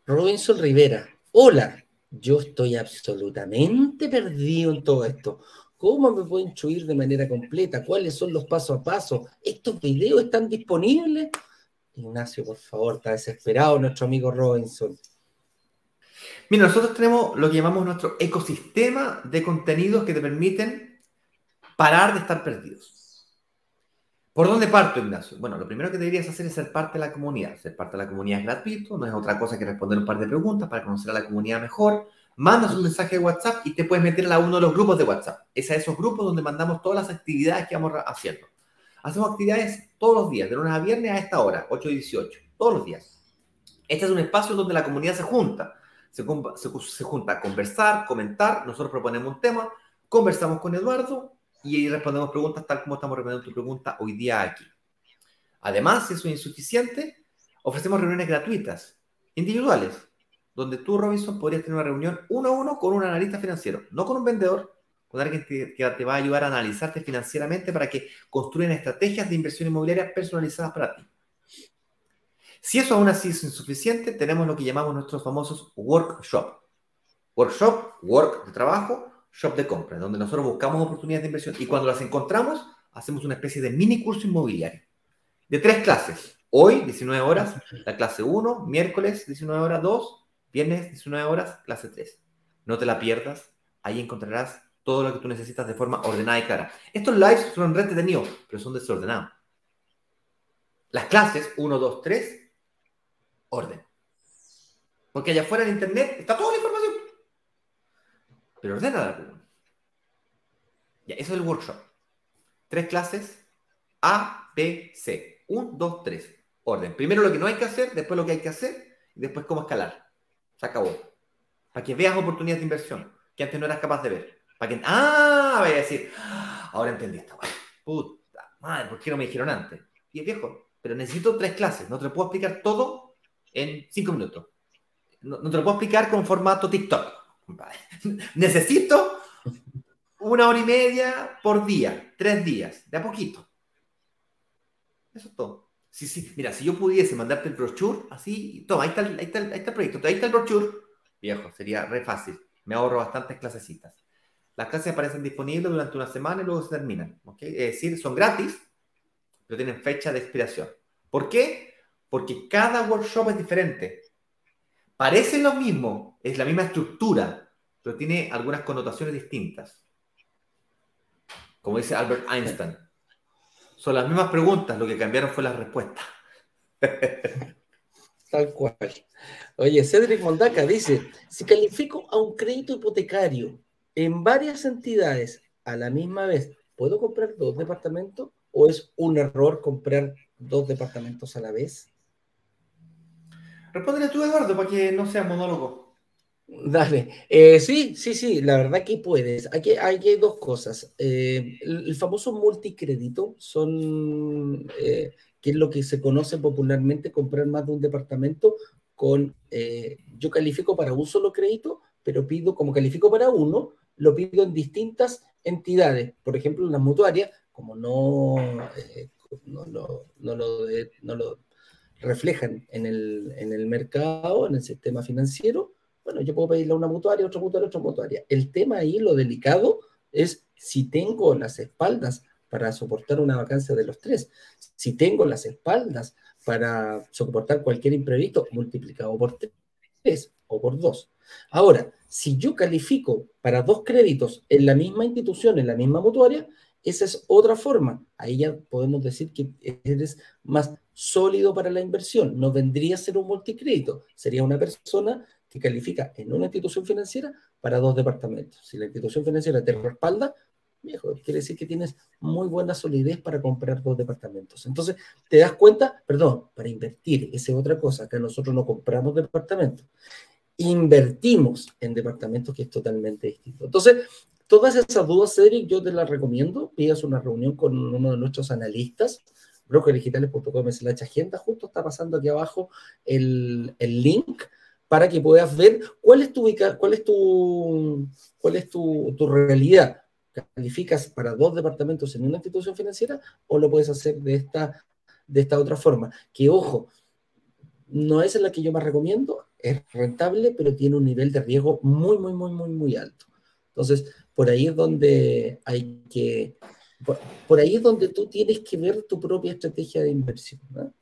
Robinson Rivera, hola, yo estoy absolutamente perdido en todo esto. ¿Cómo me puedo instruir de manera completa? ¿Cuáles son los pasos a paso? ¿Estos videos están disponibles? Ignacio, por favor, está desesperado nuestro amigo Robinson. Mira, nosotros tenemos lo que llamamos nuestro ecosistema de contenidos que te permiten parar de estar perdidos. ¿Por dónde parto, Ignacio? Bueno, lo primero que deberías hacer es ser parte de la comunidad. Ser parte de la comunidad es gratuito, no es otra cosa que responder un par de preguntas para conocer a la comunidad mejor. Mandas un mensaje de WhatsApp y te puedes meter a uno de los grupos de WhatsApp. Es a esos grupos donde mandamos todas las actividades que vamos haciendo. Hacemos actividades todos los días, de lunes a viernes a esta hora, 8 y 18, todos los días. Este es un espacio donde la comunidad se junta se, junta a conversar, comentar, nosotros proponemos un tema, conversamos con Eduardo y respondemos preguntas tal como estamos respondiendo tu pregunta hoy día aquí. Además, si eso es insuficiente, ofrecemos reuniones gratuitas, individuales, donde tú, Robinson, podrías tener una reunión uno a uno con un analista financiero, no con un vendedor, con alguien que te va a ayudar a analizarte financieramente para que construyan estrategias de inversión inmobiliaria personalizadas para ti. Si eso aún así es insuficiente, tenemos lo que llamamos nuestros famosos workshop. Workshop, work de trabajo, shop de compra, donde nosotros buscamos oportunidades de inversión y cuando las encontramos, hacemos una especie de mini curso inmobiliario de tres clases. Hoy, 19 horas, la clase 1, miércoles, 19 horas 2, viernes, 19 horas, clase 3. No te la pierdas, ahí encontrarás todo lo que tú necesitas de forma ordenada y clara. Estos lives son re entretenidos, pero son desordenados. Las clases 1, 2, 3 orden. Porque allá afuera en Internet está toda la información. Pero ordena. Ya, eso es el workshop. Tres clases, A, B, C. Un, dos, tres. Orden. Primero lo que no hay que hacer, después lo que hay que hacer, y después cómo escalar. Se acabó. Para que veas oportunidades de inversión que antes no eras capaz de ver. Para que, ah, vaya a decir, ah, ahora entendí esto. Puta madre, ¿por qué no me dijeron antes? Y es viejo, pero necesito tres clases, no te puedo explicar todo en cinco minutos. No, te lo puedo explicar con formato TikTok. Necesito una hora y media por día, tres días, de a poquito. Eso es todo. Sí, sí. Mira, si yo pudiese mandarte el brochure, así, toma, ahí está el, ahí está el, ahí está el proyecto, ahí está el brochure, viejo, sería re fácil. Me ahorro bastantes clasecitas. Las clases aparecen disponibles durante una semana y luego se terminan. ¿okay? Es decir, son gratis, pero tienen fecha de expiración. ¿Por qué? porque cada workshop es diferente. Parece lo mismo, es la misma estructura, pero tiene algunas connotaciones distintas. Como dice Albert Einstein, son las mismas preguntas, lo que cambiaron fue la respuesta. Tal cual. Oye, Cedric Mondaca dice, si califico a un crédito hipotecario en varias entidades a la misma vez, ¿puedo comprar dos departamentos o es un error comprar dos departamentos a la vez? Respóndele tú, Eduardo, para que no sea monólogo. Dale. Eh, sí, sí, sí, la verdad que puedes. Aquí, hay dos cosas. Eh, el, famoso multicrédito son, eh, que es lo que se conoce popularmente, comprar más de un departamento con, yo califico para un solo crédito, pero pido, como califico para uno, lo pido en distintas entidades. Por ejemplo, las mutuarias, como no, no, no, no, lo, no lo reflejan en el, en el mercado, en el sistema financiero, bueno, yo puedo pedirle a una mutuaria, otra mutuaria, otra mutuaria. El tema ahí, lo delicado, es si tengo las espaldas para soportar una vacancia de los tres, si tengo las espaldas para soportar cualquier imprevisto multiplicado por tres o por dos. Ahora, si yo califico para dos créditos en la misma institución, en la misma mutuaria, esa es otra forma. Ahí ya podemos decir que eres más sólido para la inversión. No vendría a ser un multicrédito, sería una persona que califica en una institución financiera para dos departamentos. Si la institución financiera te respalda, viejo, quiere decir que tienes muy buena solidez para comprar dos departamentos. Entonces, te das cuenta, perdón, para invertir, esa es otra cosa, que nosotros no compramos departamentos, invertimos en departamentos que es totalmente distinto. Entonces, Todas esas dudas, Cedric, yo te las recomiendo. Pidas una reunión con uno de nuestros analistas, brokerdigitales.com la agenda. Justo está pasando aquí abajo el, link para que puedas ver cuál es tu cuál es tu cuál es tu, tu realidad. ¿Calificas para dos departamentos en una institución financiera o lo puedes hacer de esta, de esta otra forma? Que ojo, no es la que yo más recomiendo, es rentable, pero tiene un nivel de riesgo muy, muy, muy, muy, muy alto. Entonces, por ahí es donde hay que, por, ahí es donde tú tienes que ver tu propia estrategia de inversión.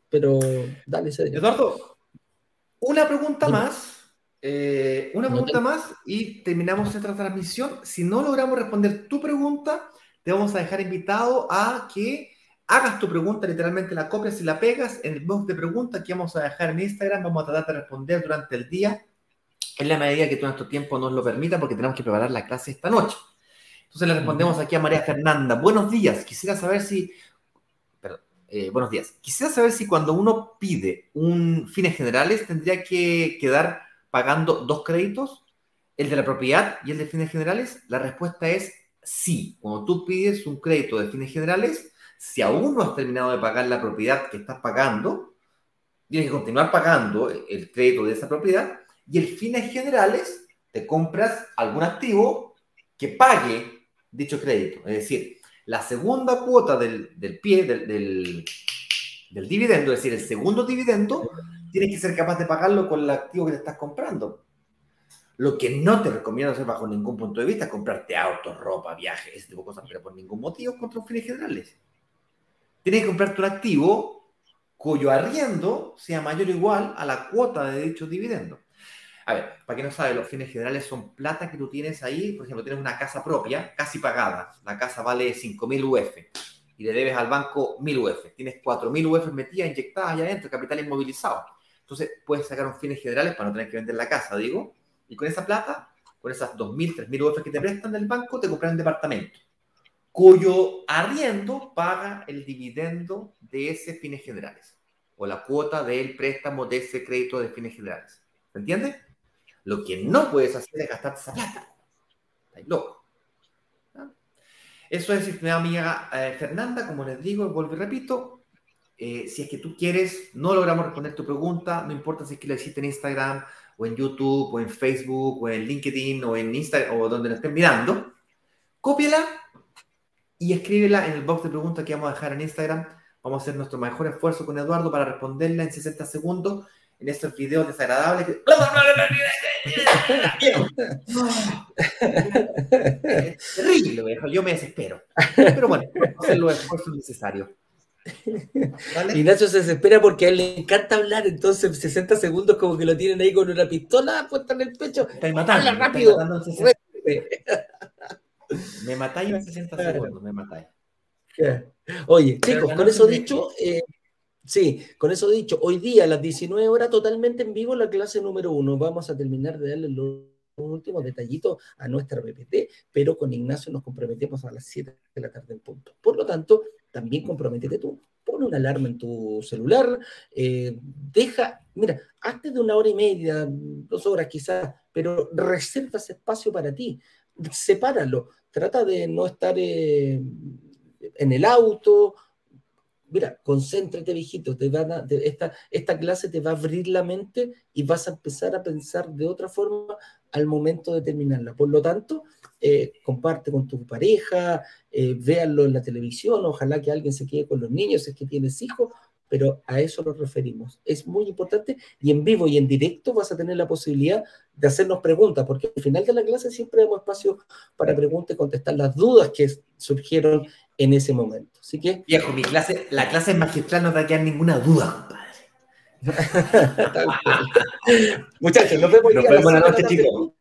Pero dale, Cedric. Eduardo, una pregunta más Eh, una pregunta más y terminamos esta transmisión. Si no logramos responder tu pregunta, te vamos a dejar invitado a que hagas tu pregunta, literalmente la copias y la pegas en el box de preguntas que vamos a dejar en Instagram. Vamos a tratar de responder durante el día en la medida que todo nuestro tiempo nos lo permita porque tenemos que preparar la clase esta noche. Entonces le respondemos aquí a María Fernanda. Buenos días, quisiera saber si... Eh, buenos días. Quisiera saber si cuando uno pide un fines generales tendría que quedar pagando dos créditos, el de la propiedad y el de fines generales? La respuesta es sí. Cuando tú pides un crédito de fines generales, si aún no has terminado de pagar la propiedad que estás pagando, tienes que continuar pagando el crédito de esa propiedad y el fines generales te compras algún activo que pague dicho crédito. Es decir, la segunda cuota del, pie, del, del, dividendo, es decir, el segundo dividendo, tienes que ser capaz de pagarlo con el activo que te estás comprando. Lo que no te recomiendo hacer bajo ningún punto de vista es comprarte autos, ropa, viajes, ese tipo de cosas, pero por ningún motivo contra los fines generales. Tienes que comprarte un activo cuyo arriendo sea mayor o igual a la cuota de dicho dividendo. A ver, para quien no sabe, los fines generales son plata que tú tienes ahí. Por ejemplo, tienes una casa propia, casi pagada. La casa vale 5.000 UF y le debes al banco 1.000 UF. Tienes 4.000 UF metidas, inyectadas allá adentro, capital inmovilizado. Entonces puedes sacar un fines generales para no tener que vender la casa, digo, y con esa plata, con esas 2.000, 3.000 UF que te prestan del banco, te compras un departamento, cuyo arriendo paga el dividendo de ese fines generales, o la cuota del préstamo de ese crédito de fines generales. ¿Se entiende? Lo que no puedes hacer es gastarte esa plata. Estás loco. Eso es, mi amiga eh, Fernanda, como les digo, vuelvo y repito, eh, si es que tú quieres, no logramos responder tu pregunta, no importa si es que lo hiciste en Instagram, o en YouTube, o en Facebook, o en LinkedIn, o en Instagram, o donde lo estén mirando, cópiala y escríbela en el box de preguntas que vamos a dejar en Instagram. Vamos a hacer nuestro mejor esfuerzo con Eduardo para responderla en 60 segundos en estos videos desagradables. Terrible, yo me desespero. Pero bueno, hacer los esfuerzos necesarios. Ignacio se desespera porque a él le encanta hablar, entonces 60 segundos como que lo tienen ahí con una pistola puesta en el pecho. Está matando, rápido. me matáis en 60 segundos, me matáis. Oye, chicos, con eso dicho, eh, sí, con eso dicho, hoy día a las 19 horas totalmente en vivo la clase número uno. Vamos a terminar de darle los últimos detallitos a nuestra PPT, pero con Ignacio nos comprometemos a las 7 de la tarde en punto. Por lo tanto, también comprométete tú. Pon una alarma en tu celular, eh, deja, mira, hazte de una hora y media, dos horas quizás, pero reserva ese espacio para ti, sepáralo, trata de no estar eh, en el auto, mira, concéntrate, viejito, esta clase te va a abrir la mente y vas a empezar a pensar de otra forma al momento de terminarla. Por lo tanto, eh, comparte con tu pareja, eh, véanlo en la televisión, ojalá que alguien se quede con los niños, si es que tienes hijos, pero a eso nos referimos. Es muy importante y en vivo y en directo vas a tener la posibilidad de hacernos preguntas, porque al final de la clase siempre damos espacio para preguntas y contestar las dudas que surgieron en ese momento. Así que... Viejo, mi clase, la clase magistral no da que ninguna duda, compadre. Muchachos, nos vemos, nos vemos noches, chicos.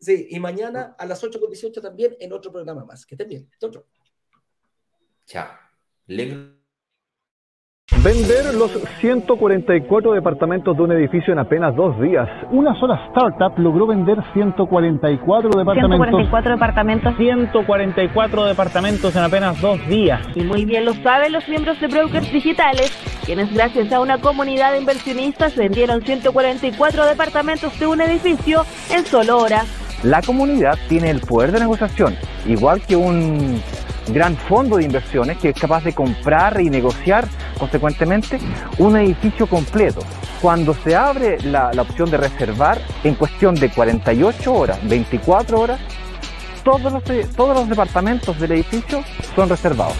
Sí, y mañana a las 8.18 también en otro programa más. Que estén bien. Chao, chao. Vender los 144 departamentos de un edificio en apenas dos días. Una sola startup logró vender 144 departamentos. 144 departamentos. 144 departamentos en apenas dos días. Y muy bien lo saben los miembros de Brokers Digitales, quienes gracias a una comunidad de inversionistas vendieron 144 departamentos de un edificio en solo horas. La comunidad tiene el poder de negociación, igual que un gran fondo de inversiones que es capaz de comprar y negociar consecuentemente un edificio completo. Cuando se abre la, opción de reservar, en cuestión de 48 horas, 24 horas, todos los, todos los departamentos del edificio son reservados.